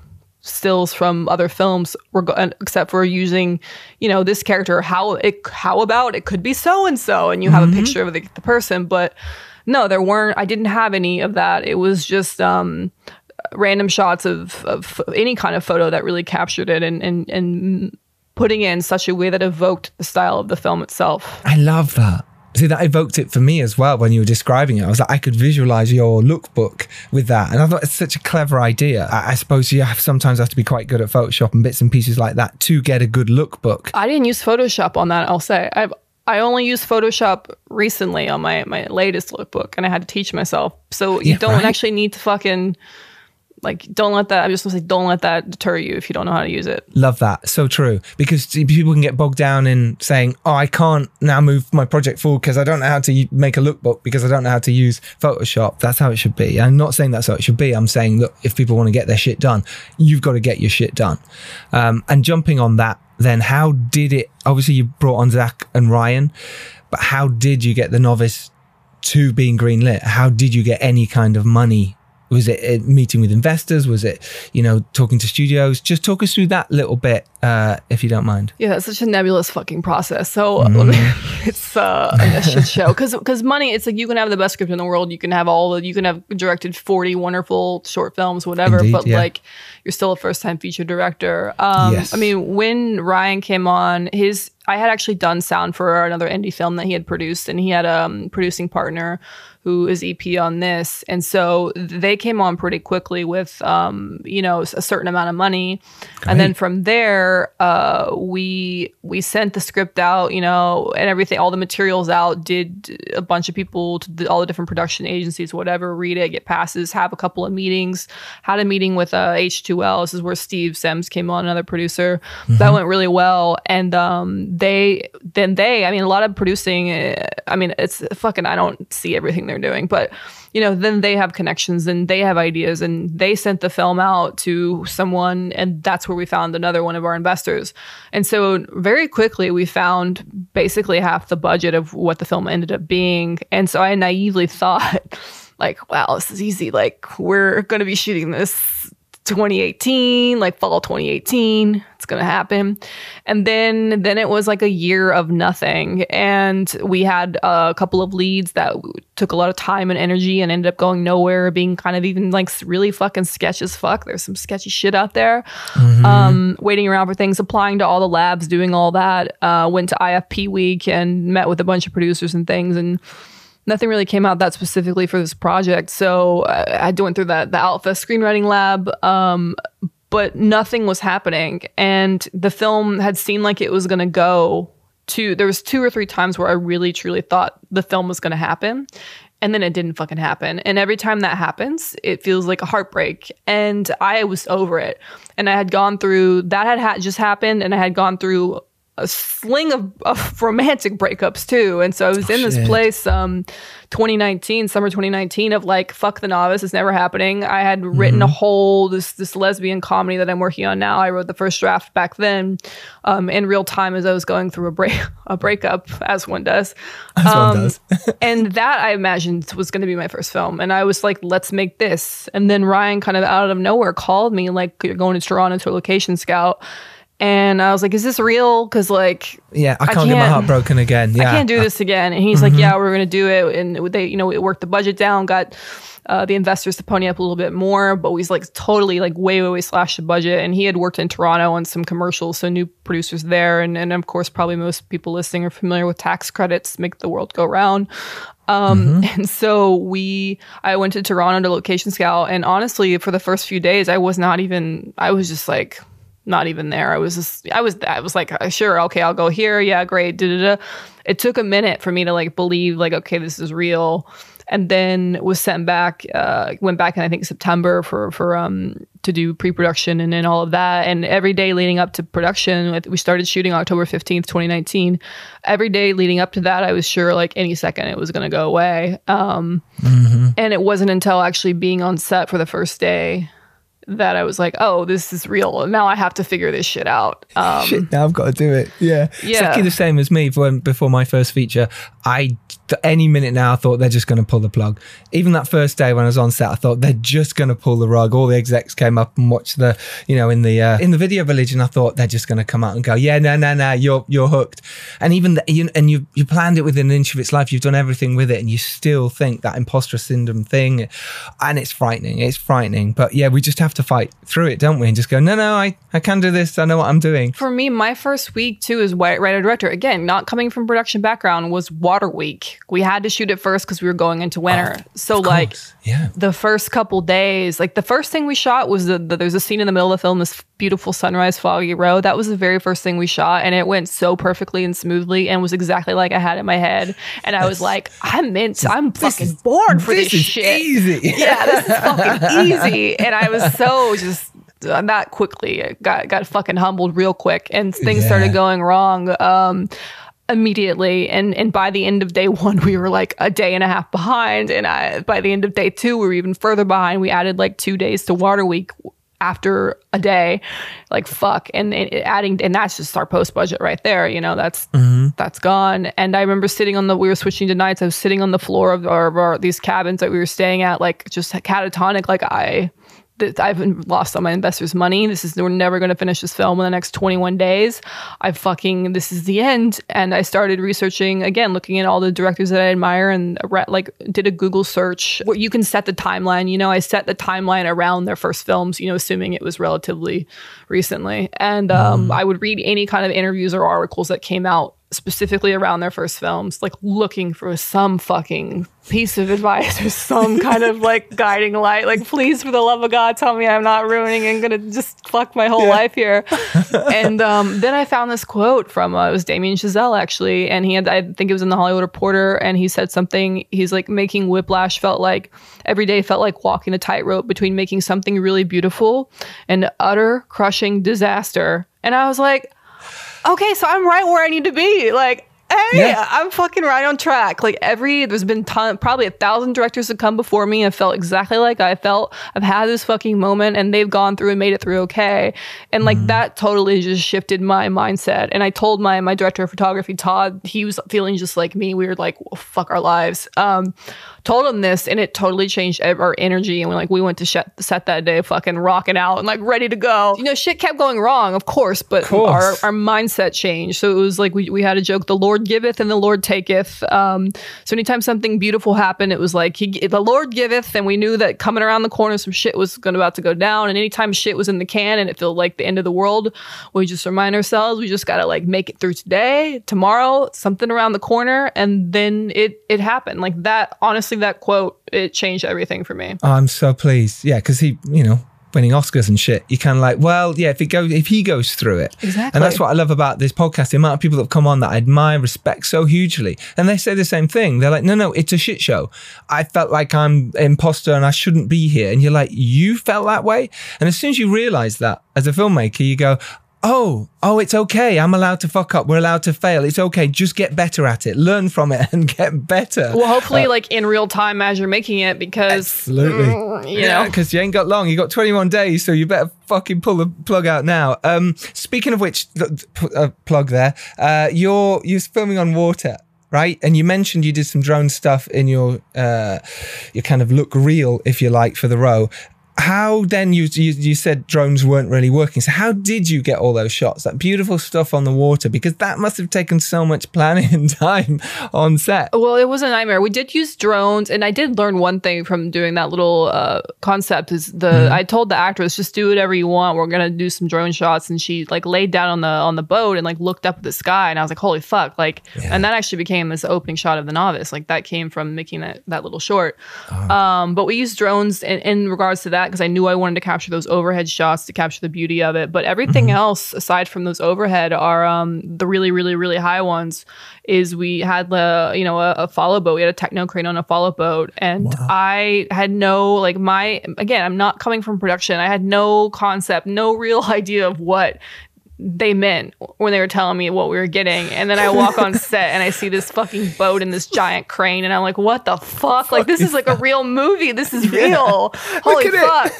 stills from other films reg- uh, except for using you know this character how it how about it could be so and so and you have a picture of the, the person but no there weren't i didn't have any of that. It was just um random shots of, of any kind of photo that really captured it and and and putting it in such a way that evoked the style of the film itself. I love that. See, that evoked it for me as well when you were describing it. I was like, I could visualize your lookbook with that. And I thought it's such a clever idea. I, I suppose you have sometimes have to be quite good at Photoshop and bits and pieces like that to get a good lookbook. I didn't use Photoshop on that. I'll say I've I only used Photoshop recently on my my latest lookbook, and I had to teach myself. So you Yeah, don't right. actually need to fucking like don't let that. I'm just gonna say don't let that deter you if you don't know how to use it. Love that. So true. Because people can get bogged down in saying, oh, I can't now move my project forward because I don't know how to make a lookbook because I don't know how to use Photoshop. That's how it should be. I'm not saying that's how it should be. I'm saying, look, if people want to get their shit done, you've got to get your shit done. Um, and jumping on that, then how did it? Obviously, you brought on Zach and Ryan, but how did you get the novice to being greenlit? How did you get any kind of money? Was it a meeting with investors? Was it, you know, talking to studios? Just talk us through that little bit, uh, if you don't mind. Yeah, it's such a nebulous fucking process. So me, it's uh, a shit show because because money. It's like you can have the best script in the world. You can have all the. You can have directed forty wonderful short films, whatever. Indeed, but yeah. like you're still a first time feature director. Um, Yes. I mean, when Ryan came on, his I had actually done sound for another indie film that he had produced, and he had a um, producing partner who is EP on this, and so they came on pretty quickly with um, you know a certain amount of money, and then from there uh, we we sent the script out, you know, and everything, all the materials out. Did a bunch of people to the, all the different production agencies, whatever, read it, get passes, have a couple of meetings. Had a meeting with uh, H2L. This is where Steve Sems came on, another producer. That went really well, and um, they then they, I mean, a lot of producing. uh, I mean, it's fucking. I don't see everything they're doing, but you know, then they have connections and they have ideas, and they sent the film out to someone, and that's where we found another one of our investors. And so very quickly we found basically half the budget of what the film ended up being, and so I naively thought. Like, wow, this is easy. Like, we're going to be shooting this 2018 like fall 2018 it's gonna happen. And then then it was like a year of nothing. And we had a couple of leads that took a lot of time and energy and ended up going nowhere being kind of even like really fucking sketch as fuck. There's some sketchy shit out there. Um waiting around for things applying to all the labs doing all that. Uh went to ifp week and met with a bunch of producers and things. And nothing really came out that specifically for this project. So uh, I to went through that the Alpha screenwriting lab, um, but nothing was happening, and the film had seemed like it was going to go to. There was two or three times where I really truly thought the film was going to happen. And then it didn't fucking happen. And every time that happens, it feels like a heartbreak. And I was over it. And I had gone through that had ha- just happened, and I had gone through a sling of, of romantic breakups too. And so I was in this shit. place, um, 2019, summer 2019, of like, fuck the novice, it's never happening. I had written a whole this this lesbian comedy that I'm working on now. I wrote the first draft back then, um, in real time as I was going through a break a breakup, as one does. As one Um, does. and that I imagined was going to be my first film. And I was like, let's make this. And then Ryan kind of out of nowhere called me, like, you're going to Toronto to a location scout. And I was like, "Is this real?" Because like, Yeah, I can't, get my heart broken again. Yeah, I can't do this again. And he's like, yeah, we're going to do it. And they, you know, we worked the budget down, got uh, the investors to pony up a little bit more, but we like totally like way, way, way slashed the budget. And he had worked in Toronto on some commercials, so new producers there. And, and of course, probably most people listening are familiar with tax credits, make the world go round. Um, And so we, I went to Toronto to location scout. And honestly, for the first few days, I was not even, I was just like, not even there. I was just, I was, I was like, uh, sure, okay, I'll go here. Yeah, great. Da, da, da. It took a minute for me to like believe, like, okay, this is real. And then was sent back, uh, went back in I think September for for um to do pre-production and then all of that. And every day leading up to production, we started shooting October fifteenth, twenty nineteen. Every day leading up to that, I was sure like any second it was going to go away. Um, and it wasn't until actually being on set for the first day that I was like, oh, this is real. Now I have to figure this shit out. Um, Shit, now I've got to do it. Yeah. Yeah. Exactly the same as me when before my first feature. I any minute now I thought they're just going to pull the plug. Even that first day when I was on set, I thought they're just going to pull the rug. All the execs came up and watched the, you know, in the uh, in the video village, and I thought they're just going to come out and go, yeah, no, no, no, you're you're hooked. And even the, you, and you you planned it within an inch of its life. You've done everything with it, and you still think that imposter syndrome thing, and it's frightening. It's frightening. But yeah, we just have to fight through it, don't we? And just go, no, no, I I can do this. I know what I'm doing. For me, my first week too as wri- writer director, again, not coming from production background, was Water Week. We had to shoot it first because we were going into winter. so like Yeah. the first couple days, like the first thing we shot was the, the there's a scene in the middle of the film, this beautiful sunrise, foggy road. That was the very first thing we shot, and it went so perfectly and smoothly, and was exactly like I had in my head. And I was like, I'm meant, I'm fucking born for this, this is shit. easy. Yeah, this is fucking easy. And I was so just uh, that quickly. I got got fucking humbled real quick, and things Yeah. started going wrong. Um, immediately. And and by the end of day one we were like a day and a half behind. And I, by the end of day two we were even further behind. We added like two days to water week after a day. Like fuck. And, and adding and that's just our post budget right there. You know that's that's gone. And i remember sitting on the we were switching to nights. I was sitting on the floor of our, of our these cabins that we were staying at like just catatonic. Like i that I've lost all my investors' money. This is we're never going to finish this film in the next 21 days. I fucking this is the end. And I started researching again, looking at all the directors that I admire, and like did a Google search where you can set the timeline. You know, I set the timeline around their first films. You know, assuming it was relatively recently, and um, I would read any kind of interviews or articles that came out specifically around their first films, like looking for some fucking piece of advice or some kind of like guiding light. Like, please, for the love of God, tell me I'm not ruining and gonna just fuck my whole life here. and um, then I found this quote from uh, it was Damien Chazelle actually, and he had I think it was in the Hollywood Reporter, and he said something. He's like making Whiplash felt like every day felt like walking a tightrope between making something really beautiful and utter crushing disaster. And I was like okay, so I'm right where I need to be. Like, hey, Yeah. I'm fucking right on track. Like every there's been ton, probably a thousand directors that come before me and felt exactly like I felt. I've had this fucking moment and they've gone through and made it through okay. And like that totally just shifted my mindset. And I told my my director of photography, Todd, he was feeling just like me. We were like, well, fuck our lives. Um, told him this and it totally changed our energy and we like we went to sh- set that day fucking rocking out and like ready to go. You know shit kept going wrong of course but course. our our mindset changed. So it was like we, we had a joke the lord giveth and the lord taketh. Um so anytime something beautiful happened it was like he the lord giveth and we knew that coming around the corner some shit was going about to go down and anytime shit was in the can and it felt like the end of the world we just remind ourselves we just gotta like make it through today tomorrow something around the corner and then it it happened. Like that honestly that quote it changed everything for me Oh, I'm so pleased. Yeah, because he, you know, winning Oscars and shit. You kind of like, well, yeah, if it goes, if he goes through it, Exactly. And that's what I love about this podcast. The amount of people that have come on that I admire, respect so hugely, and they say the same thing. They're like, no, no, it's a shit show. I felt like I'm imposter and I shouldn't be here. And you're like, you felt that way. And as soon as you realize that as a filmmaker, you go. Oh, oh, it's okay. I'm allowed to fuck up. We're allowed to fail. It's okay. Just get better at it. Learn from it and get better. well hopefully like in reel time as you're making it because Absolutely. mm, you yeah, know because you ain't got long. You got 21 days, so you better fucking pull the plug out now. Um, speaking of which, uh, plug there. Uh, you're you're filming on water, right? And you mentioned you did some drone stuff in your uh, your kind of look real, if you like, for the row. How then you, you you said drones weren't really working. So how did you get all those shots? That beautiful stuff on the water because that must have taken so much planning and time on set. Well, it was a nightmare. We did use drones, and I did learn one thing from doing that little uh, concept. Is the Mm-hmm. I told the actress just do whatever you want. We're gonna do some drone shots, and she like laid down on the on the boat and like looked up at the sky, and I was like, holy fuck! Like, and that actually became this opening shot of the novice. Like that came from making that that little short. Uh-huh. Um, but we used drones in, in regards to that because I knew I wanted to capture those overhead shots to capture the beauty of it. But everything Mm-hmm. else aside from those overhead are um, the really, really, really high ones. Is we had the you know a, a follow boat. We had a techno crane on a follow boat, and I had no like my again. I'm not coming from production. I had no concept, no real idea of what they meant when they were telling me what we were getting. And then I walk on set and I see this fucking boat and this giant crane, and I'm like, what the fuck? Like, this is like a real movie. This is real. Holy fuck.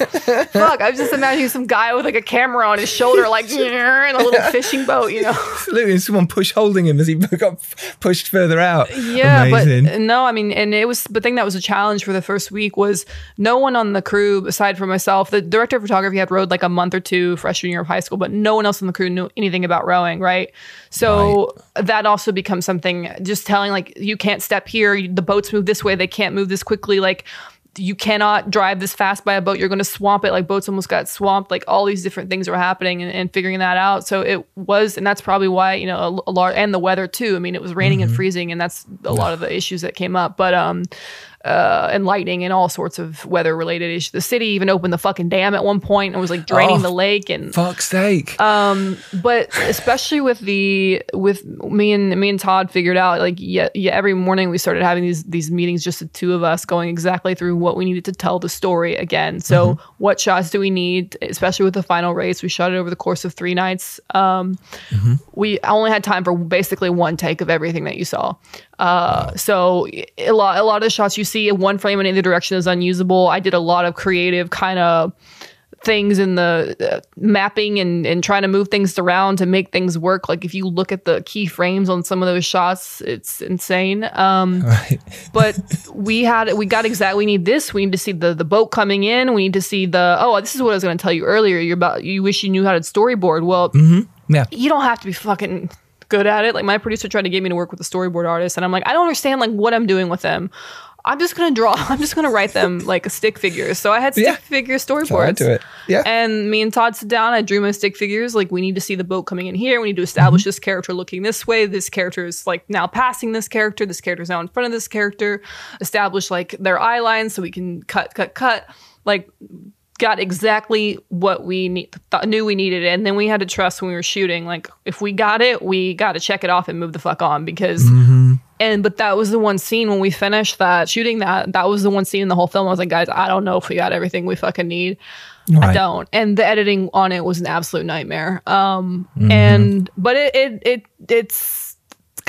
fuck. I was just imagining some guy with like a camera on his shoulder, like, in a little fishing boat, you know? Absolutely, and someone push holding him as he got pushed further out. Yeah, Amazing. but no, I mean, and it was the thing that was a challenge for the first week was no one on the crew aside from myself. The director of photography had rode like a month or two freshman year of high school, but no one else in the crew knew anything about rowing, right? So that also becomes something. Just telling like you can't step here. The boats move this way. They can't move this quickly. Like. You cannot drive this fast by a boat. You're going to swamp it. Like boats almost got swamped. Like all these different things were happening and, and figuring that out. So it was, and that's probably why you know a, a large and the weather too. I mean, it was raining and freezing, and that's a lot of the issues that came up. But um, uh, and lightning and all sorts of weather related issues. The city even opened the fucking dam at one point and was like draining Oh, the lake and Fuck's sake. um but especially with the with me and me and Todd figured out like yeah, yeah every morning we started having these these meetings just the two of us going exactly through what we needed to tell the story again. So what shots do we need? Especially with the final race we shot it over the course of three nights. Um we only had time for basically one take of everything that you saw uh, so a lot, a lot of the shots you see in one frame in either direction is unusable. I did a lot of creative kind of things in the uh, mapping and, and trying to move things around to make things work. Like if you look at the key frames on some of those shots, it's insane. Um, Right. but we had we got exactly we need this. We need to see the the boat coming in. We need to see the oh this is what I was going to tell you earlier. You're about you wish you knew how to storyboard. Well, Mm-hmm. Yeah. you don't have to be fucking good at it. Like my producer tried to get me to work with a storyboard artist, and I'm like, I don't understand like what I'm doing with them. I'm just gonna draw. I'm just gonna write them like a stick figures. So I had stick Yeah. figure storyboards. to it. Yeah. And me and Todd sit down. I drew my stick figures. Like we need to see the boat coming in here. We need to establish Mm-hmm. this character looking this way. This character is like now passing this character. This character is now in front of this character. Establish like their eye lines so we can cut, cut, cut. Like got exactly what we need, th- knew we needed, and then we had to trust when we were shooting. Like if we got it, we got to check it off and move the fuck on because. And but that was the one scene when we finished that shooting that that was the one scene in the whole film. I was like, guys, I don't know if we got everything we fucking need. I don't. And the editing on it was an absolute nightmare. Um and but it it it it's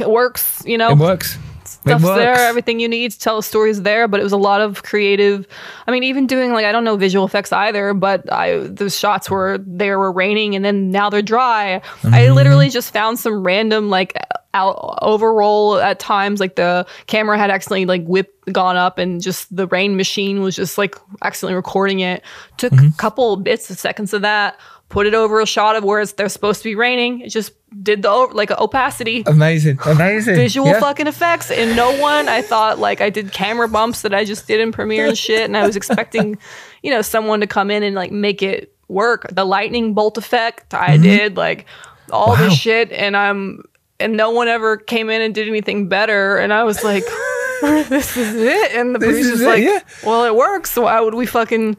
it works, you know It works. Stuff's there, everything you need to tell a story is there, but it was a lot of creative. I mean, even doing like I don't know visual effects either, but I the shots were there were raining and then now they're dry. I Mm-hmm. literally just found some random like out overroll at times, like the camera had accidentally like whipped gone up and just the rain machine was just like accidentally recording it. Took Mm-hmm. a couple bits of seconds of that. Put it over a shot of where it's, they're supposed to be raining. It just did the like opacity Amazing. Amazing. visual Yeah. fucking effects and no one i thought like i did camera bumps that i just did in premiere and shit and i was expecting you know someone to come in and like make it work the lightning bolt effect i did like all Mm-hmm. Wow. this shit and i'm and no one ever came in and did anything better and i was like this is it and the producer's like yeah. well it works so why would we fucking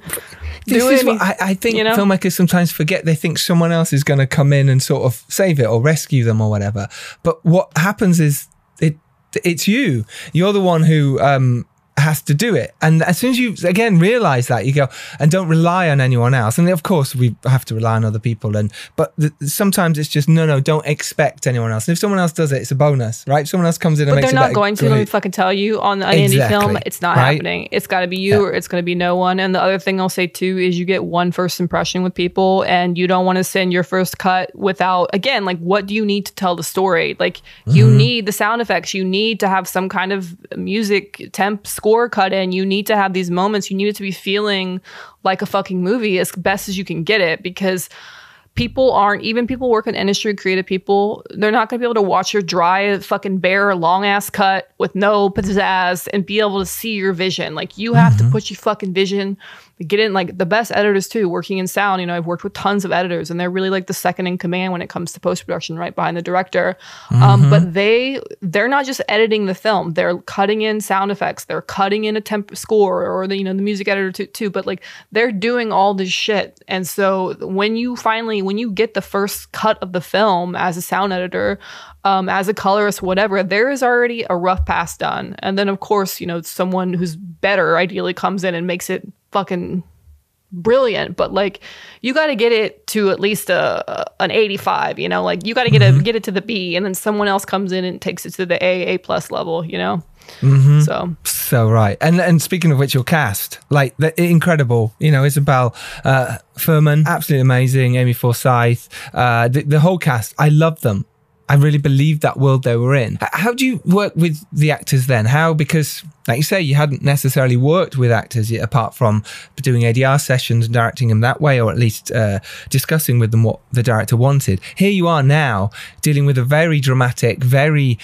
This do is any- what I, I think you know? filmmakers sometimes forget. They think someone else is going to come in and sort of save it or rescue them or whatever. But what happens is it it's you. You're the one who um, has to do it. And as soon as you again realize that, you go and don't rely on anyone else. And of course, we have to rely on other people. And but the, sometimes it's just no, no, don't expect anyone else. And if someone else does it, it's a bonus, right? If someone else comes in and But they're not going to. Let me fucking tell you on an indie film, it's not Right? happening. It's got to be you, or it's going to be no one. And the other thing I'll say too is you get one first impression with people, and you don't want to send your first cut without. Again, like what do you need to tell the story? Like you Mm-hmm. need the sound effects. You need to have some kind of music temp score score cut in. You need to have these moments. You need it to be feeling like a fucking movie as best as you can get it because people aren't even people work in industry creative people they're not going to be able to watch your dry fucking bare long ass cut with no pizzazz and be able to see your vision like you have Mm-hmm. to put your fucking vision get in like the best editors too working in sound you know i've worked with tons of editors and they're really like the second in command when it comes to post-production right behind the director. Um, Mhm. but they they're not just editing the film. They're cutting in sound effects. They're cutting in a temp score or the you know the music editor too, too. But like they're doing all this shit. And so when you finally when you get the first cut of the film as a sound editor um, as a colorist whatever there is already a rough pass done. And then of course you know someone who's better ideally comes in and makes it fucking brilliant but like you got to get it to at least a, a- an 85 you know like you got to get Mm-hmm. it get it to the b and then someone else comes in and takes it to the a a plus level you know Mhm. so So right, and and speaking of which, your cast like the incredible. You know, Isabelle uh, Fuhrman, absolutely amazing. Amy Forsyth, uh, the, the whole cast. I love them. I really believe that world they were in. How do you work with the actors then? How because, like you say, you hadn't necessarily worked with actors yet, apart from doing ADR sessions and directing them that way, or at least uh, discussing with them what the director wanted. Here you are now dealing with a very dramatic, very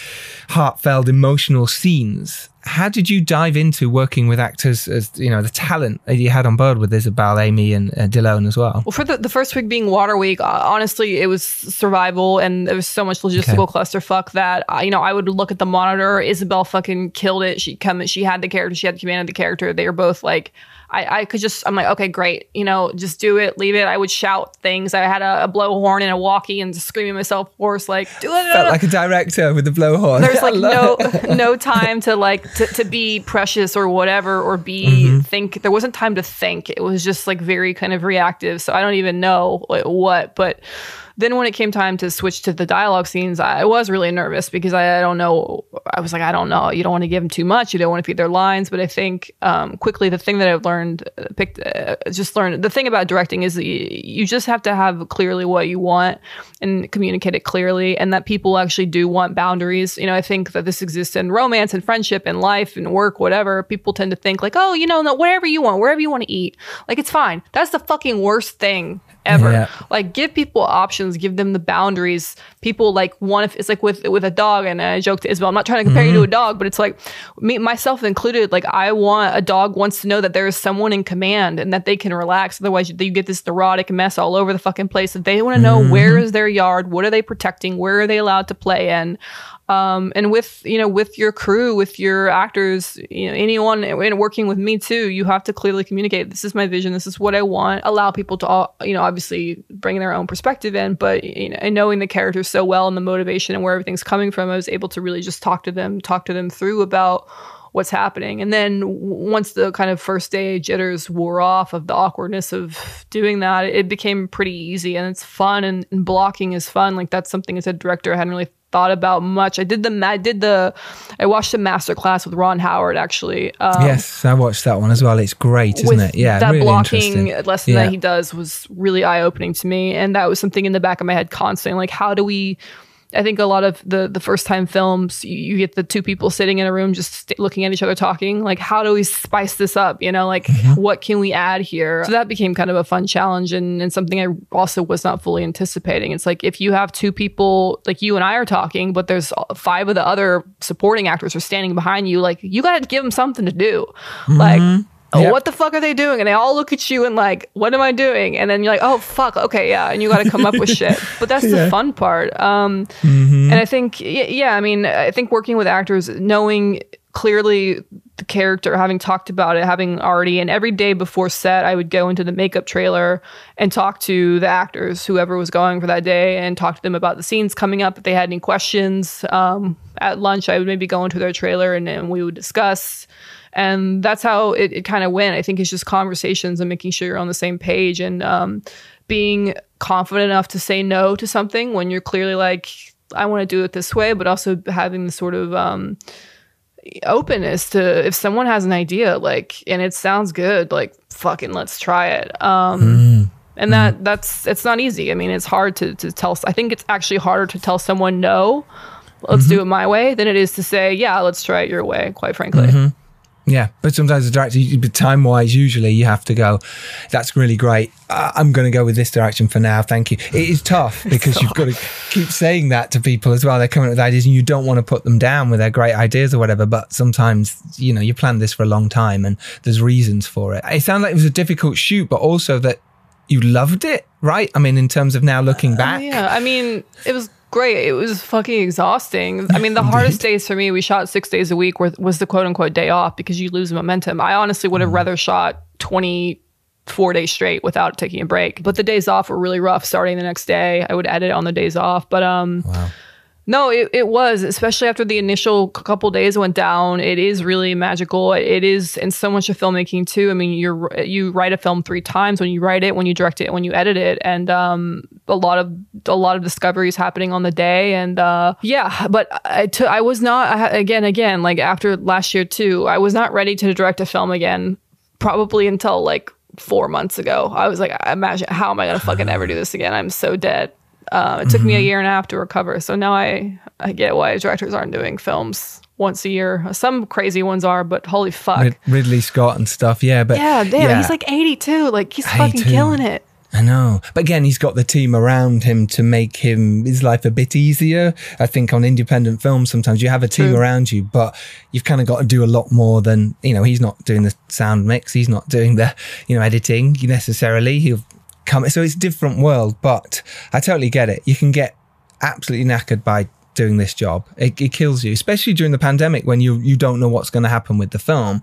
heartfelt, emotional scenes. How did you dive into working with actors as you know the talent that you had on board with Isabelle, Amy, and uh, Dilone as well? Well, for the, the first week being Water Week, uh, honestly, it was survival, and there was so much logistical clusterfuck that uh, you know I would look at the monitor. Isabelle fucking killed it. She come, she had the character, she had the command of the character. They were both like, I, I could just, I'm like, okay, great, you know, just do it, leave it. I would shout things. I had a, a blowhorn and a walkie, and just screaming myself hoarse, like, do it. Felt like a director with the blowhorn. There's like no it. no time to like to, to be precious or whatever or be Mhm. think there wasn't time to think it was just like very kind of reactive so i don't even know like, what but then when it came time to switch to the dialogue scenes i was really nervous because i, I don't know. I was like i don't know. You don't want to give them too much. You don't want to feed their lines. But i think um, quickly the thing that i've learned uh, picked uh, just learned the thing about directing is that you, you just have to have clearly what you want and communicate it clearly and that people actually do want boundaries. You know i think that this exists in romance and friendship and life and work whatever. People tend to think like oh you know no, whatever you want wherever you want to eat like it's fine. That's the fucking worst thing ever. Yeah. like give people options give them the boundaries. People like want if it's like with with a dog and i joke to isabelle i'm not trying to compare you to a mm-hmm. dog but it's like me myself included like i want a dog wants to know that there is someone in command and that they can relax. Otherwise you, you get this neurotic mess all over the fucking place that they want to know mm-hmm. where is their yard what are they protecting where are they allowed to play in um, and with you know with your crew with your actors you know anyone and working with me too you have to clearly communicate this is my vision. This is what i want. Allow people to all you know obviously bring their own perspective in but you know and knowing the characters so well and the motivation and where everything's coming from i was able to really just talk to them talk to them through about what's happening. And then once the kind of first day jitters wore off of the awkwardness of doing that it became pretty easy and it's fun and, and blocking is fun. Like that's something as a director i hadn't really thought about much i did the i did the i watched a master class with ron howard actually um, yes, I watched that one as well. It's great, isn't it? Yeah, that really blocking lesson Yeah. that he does was really eye opening to me, and that was something in the back of my head constantly. Like, how do we? I think a lot of the the first time films, you, you get the two people sitting in a room just st- looking at each other talking. Like, how do we spice this up? You know, like Mm-hmm. what can we add here? So that became kind of a fun challenge and, and something I also was not fully anticipating. It's like if you have two people, like you and I are talking, but there's five of the other supporting actors are standing behind you. Like, you got to give them something to do. Like. Yep. what the fuck are they doing? And they all look at you and like, what am I doing? And then you're like, oh fuck, okay, yeah. And you got to come up with shit. But that's Yeah. the fun part. Um, Mhm. And I think, yeah, I mean, I think working with actors, knowing clearly the character, having talked about it, having already, and every day before set, I would go into the makeup trailer and talk to the actors, whoever was going for that day, and talk to them about the scenes coming up. If they had any questions um, at lunch, I would maybe go into their trailer and, and we would discuss and that's how it, it kind of went. I think it's just conversations and making sure you're on the same page and um, being confident enough to say no to something when you're clearly like i want to do it this way but also having the sort of um, openness to if someone has an idea like and it sounds good like fucking let's try it. Um, and that that's it's not easy. I mean it's hard to, to tell i think it's actually harder to tell someone no let's do it my way than it is to say yeah let's try it your way quite frankly. Mhm. Yeah, but sometimes the director, time wise, usually you have to go. That's really great. Uh, I'm going to go with this direction for now. Thank you. It is tough because you've got to keep saying that to people as well. They're coming up with ideas, and you don't want to put them down with their great ideas or whatever. But sometimes, you know, you planned this for a long time, and there's reasons for it. It sounded like it was a difficult shoot, but also that you loved it, right? I mean, in terms of now looking back. Uh, yeah, I mean, it was great. It was fucking exhausting. I mean, the hardest days for me, we shot six days a week, was the quote unquote day off because you lose momentum. I honestly would have mm. rather shot 24 days straight without taking a break. But the days off were really rough starting the next day. I would edit on the days off. But um wow. No, it, it was, especially after the initial couple days went down. It is really magical. It is, and so much of filmmaking too. I mean, you're you write a film three times when you write it, when you direct it, when you edit it, and um, a lot of a lot of discoveries happening on the day. And uh, yeah, but I, t- I was not again again like after last year too. I was not ready to direct a film again, probably until like four months ago. I was like, imagine how am I gonna fucking ever do this again? I'm so dead. Uh, it took mm-hmm. me a mm-hmm. year and a half to recover. So now I, I get why directors aren't doing films once a year. Some crazy ones are, but holy fuck. Rid- Ridley Scott and stuff. Yeah, but yeah, damn, yeah. he's like 82. Like he's 82. fucking killing it. I know. But again, he's got the team around him to make him his life a bit easier. I think on independent films, sometimes you have a team True. around you, but you've kind of got to do a lot more than, you know, he's not doing the sound mix. He's not doing the, you know, editing necessarily. He'll come. So it's a different world, but I totally get it. You can get absolutely knackered by doing this job. It, it, kills you, especially during the pandemic when you you don't know what's going to happen with the film.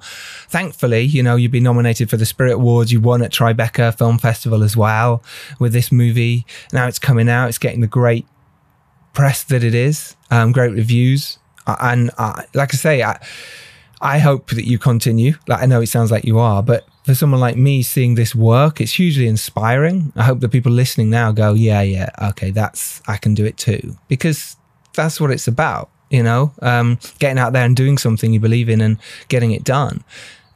Thankfully, you know you've been nominated for the Spirit Awards. You won at Tribeca Film Festival as well with this movie. Now it's coming out. It's getting the great press that it is. Um, great reviews, and uh, like I say, I I hope that you continue. Like I know it sounds like you are, but for someone like me seeing this work, it's hugely inspiring. I hope that people listening now go, yeah, yeah, okay, that's, I can do it too. Because that's what it's about, you know, um, getting out there and doing something you believe in and getting it done.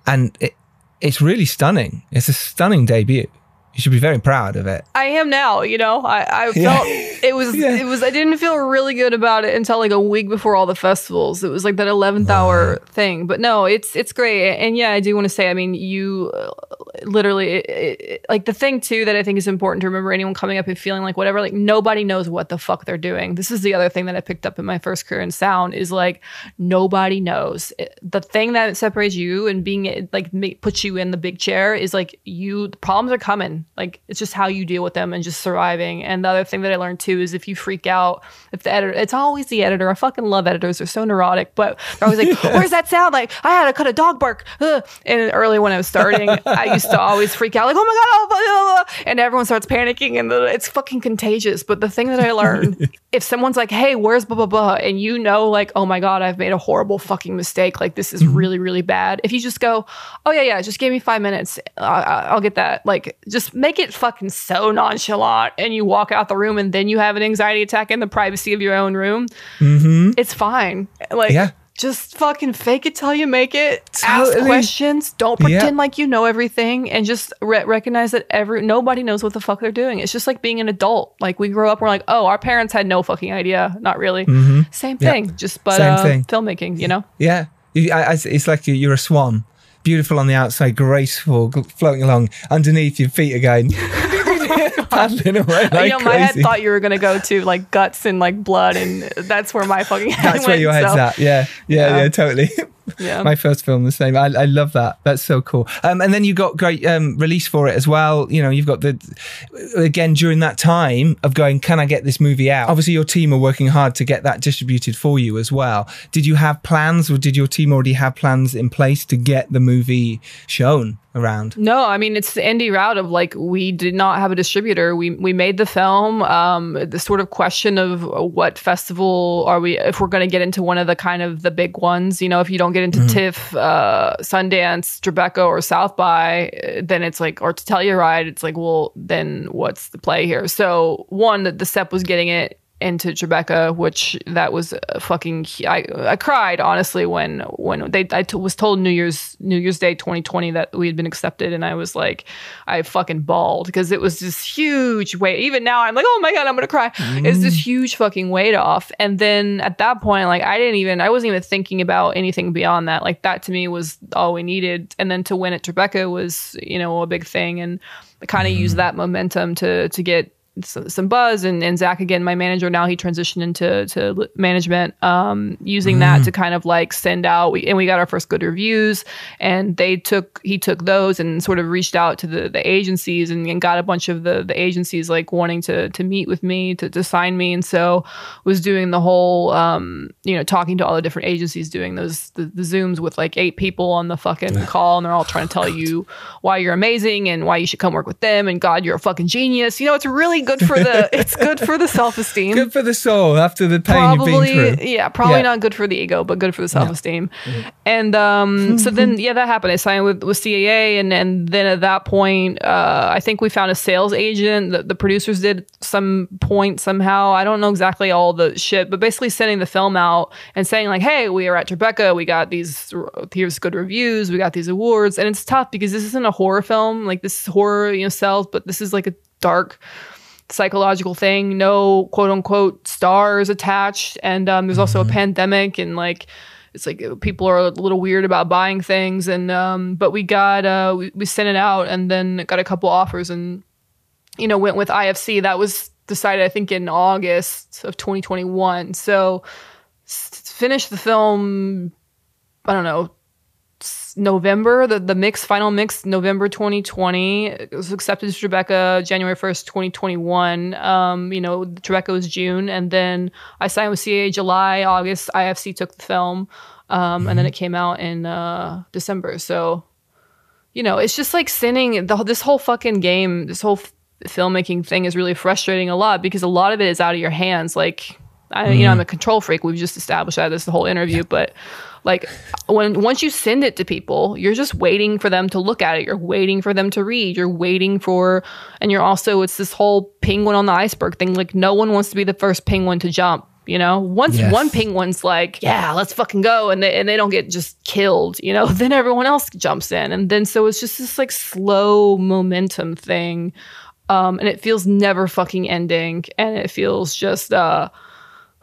And it, it's really stunning. It's a stunning debut you should be very proud of it. I am now, you know. I, I felt it was yeah. it was I didn't feel really good about it until like a week before all the festivals. It was like that 11th right. hour thing. But no, it's it's great. And yeah, I do want to say I mean, you uh, literally it, it, like the thing too that I think is important to remember anyone coming up and feeling like whatever like nobody knows what the fuck they're doing. This is the other thing that I picked up in my first career in sound is like nobody knows. the thing that separates you and being like puts you in the big chair is like you the problems are coming like it's just how you deal with them and just surviving. And the other thing that I learned too is if you freak out, if the editor, it's always the editor. I fucking love editors. They're so neurotic, but they're always like, "Where's that sound?" Like I had to cut a dog bark. Ugh. And early when I was starting, I used to always freak out, like, "Oh my god!" And everyone starts panicking, and it's fucking contagious. But the thing that I learned, if someone's like, "Hey, where's blah blah blah," and you know, like, "Oh my god, I've made a horrible fucking mistake. Like this is mm-hmm. really really bad." If you just go, "Oh yeah yeah, just give me five minutes, I'll get that." Like just make it fucking so nonchalant and you walk out the room and then you have an anxiety attack in the privacy of your own room, mm-hmm. it's fine. Like, yeah. Just fucking fake it till you make it. Totally. Ask questions. Don't pretend yeah. like you know everything, and just re- recognize that every nobody knows what the fuck they're doing. It's just like being an adult. Like we grow up, we're like, oh, our parents had no fucking idea. Not really. Mm-hmm. Same thing. Yeah. Just but Same uh, thing. filmmaking. You know. Yeah. It's like you're a swan beautiful on the outside, graceful, floating along. Underneath, your feet again. paddling away like you know, my head thought you were gonna go to like guts and like blood, and that's where my fucking head that's went, where your head's so. at. Yeah, yeah, yeah, yeah totally. Yeah. my first film the same. I, I love that. That's so cool. Um, and then you got great um, release for it as well. You know, you've got the again during that time of going, can I get this movie out? Obviously, your team are working hard to get that distributed for you as well. Did you have plans, or did your team already have plans in place to get the movie shown? around? No, I mean it's the indie route of like we did not have a distributor. We we made the film. Um, the sort of question of what festival are we? If we're going to get into one of the kind of the big ones, you know, if you don't get into mm-hmm. TIFF, uh, Sundance, Tribeca, or South by, then it's like, or to tell you Telluride, it's like, well, then what's the play here? So one, that the step was getting it into Tribeca, which that was fucking. I, I cried honestly when when they I t- was told New Year's New Year's Day 2020 that we had been accepted, and I was like, I fucking bawled because it was this huge weight. Even now, I'm like, oh my god, I'm gonna cry. It's this mm. huge fucking weight off. And then at that point, like I didn't even I wasn't even thinking about anything beyond that. Like that to me was all we needed. And then to win at Tribeca was you know a big thing, and I kind of used mm. that momentum to to get some buzz and, and Zach again, my manager now he transitioned into to management, um, using mm. that to kind of like send out we, and we got our first good reviews and they took he took those and sort of reached out to the, the agencies and, and got a bunch of the, the agencies like wanting to to meet with me to, to sign me and so was doing the whole um, you know talking to all the different agencies doing those the, the zooms with like eight people on the fucking call and they're all trying to tell you why you're amazing and why you should come work with them and God you're a fucking genius. You know it's really good for the it's good for the self esteem. Good for the soul after the pain probably, you've been through. Yeah, probably yeah. not good for the ego, but good for the self esteem. No. Mm-hmm. And um, so then yeah, that happened. I signed with with CAA, and and then at that point, uh, I think we found a sales agent. The, the producers did some point somehow. I don't know exactly all the shit, but basically sending the film out and saying like, hey, we are at Tribeca. We got these here's good reviews. We got these awards, and it's tough because this isn't a horror film. Like this is horror, you know, sells, but this is like a dark psychological thing, no quote unquote stars attached. And um, there's also mm-hmm. a pandemic and like, it's like people are a little weird about buying things. And, um, but we got, uh, we, we sent it out and then got a couple offers and, you know, went with IFC. That was decided, I think, in August of 2021. So s- finished the film, I don't know, November, the, the mix, final mix, November 2020. It was accepted to Tribeca January 1st, 2021. Um, you know, Tribeca was June. And then I signed with CAA July, August. IFC took the film. Um, mm-hmm. And then mm-hmm. it came out in uh, December. So, you know, it's just like sending the, this whole fucking game, this whole f- filmmaking thing is really frustrating a lot because a lot of it is out of your hands. Like, I, mm-hmm. you know, I'm mm-hmm. a control freak. We've just established that this the whole interview, but like when once you send it to people, you're just waiting for them to look at it. You're waiting for them to read. You're waiting for, and you're also it's this whole penguin on the iceberg thing. Like no one wants to be the first penguin to jump. You know, once yes. one penguin's like, yeah, let's fucking go, and they and they don't get just killed, you know, then everyone else jumps in, and then so it's just this like slow momentum thing, um, and it feels never fucking ending, and it feels just uh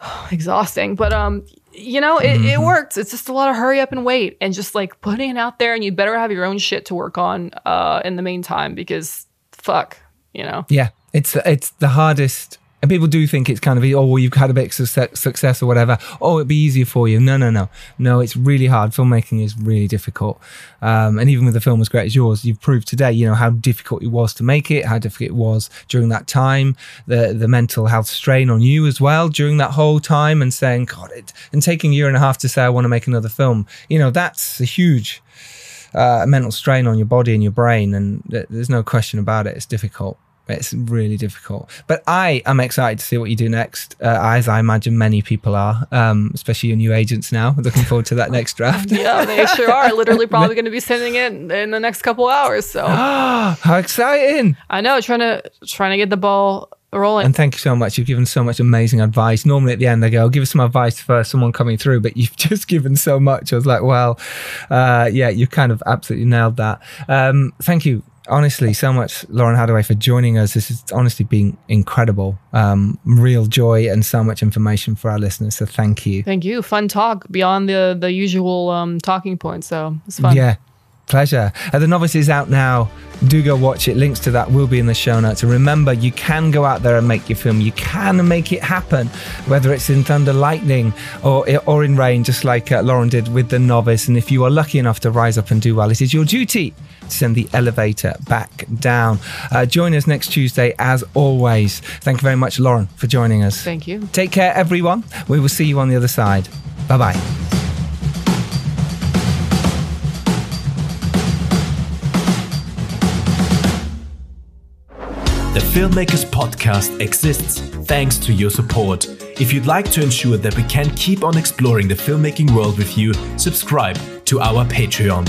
exhausting. But um, you know, it, mm-hmm. it works. It's just a lot of hurry up and wait and just like putting it out there and you better have your own shit to work on uh in the meantime because fuck, you know. Yeah. It's it's the hardest and people do think it's kind of, oh, well, you've had a bit of success or whatever. Oh, it'd be easier for you. No, no, no. No, it's really hard. Filmmaking is really difficult. Um, and even with a film as great as yours, you've proved today, you know, how difficult it was to make it, how difficult it was during that time, the, the mental health strain on you as well during that whole time and saying, God, it, and taking a year and a half to say, I want to make another film. You know, that's a huge uh, mental strain on your body and your brain. And there's no question about it. It's difficult. It's really difficult. But I am excited to see what you do next, uh, as I imagine many people are, um, especially your new agents now. Looking forward to that next draft. yeah, they sure are. Literally, probably going to be sending it in the next couple hours. So, how exciting! I know, trying to trying to get the ball rolling. And thank you so much. You've given so much amazing advice. Normally at the end, I go, give us some advice for someone coming through, but you've just given so much. I was like, well, uh, yeah, you kind of absolutely nailed that. Um, thank you honestly so much, Lauren Hadaway, for joining us. This has honestly been incredible. Um, real joy and so much information for our listeners. So thank you. Thank you. Fun talk beyond the the usual um, talking points. So it's fun. Yeah. Pleasure. Uh, the novice is out now. Do go watch it. Links to that will be in the show notes. And remember, you can go out there and make your film. You can make it happen, whether it's in thunder, lightning, or or in rain, just like uh, Lauren did with the novice. And if you are lucky enough to rise up and do well, it is your duty send the elevator back down. Uh, join us next Tuesday as always. Thank you very much, Lauren, for joining us. Thank you. Take care, everyone. We will see you on the other side. Bye bye. The Filmmakers Podcast exists thanks to your support. If you'd like to ensure that we can keep on exploring the filmmaking world with you, subscribe to our Patreon.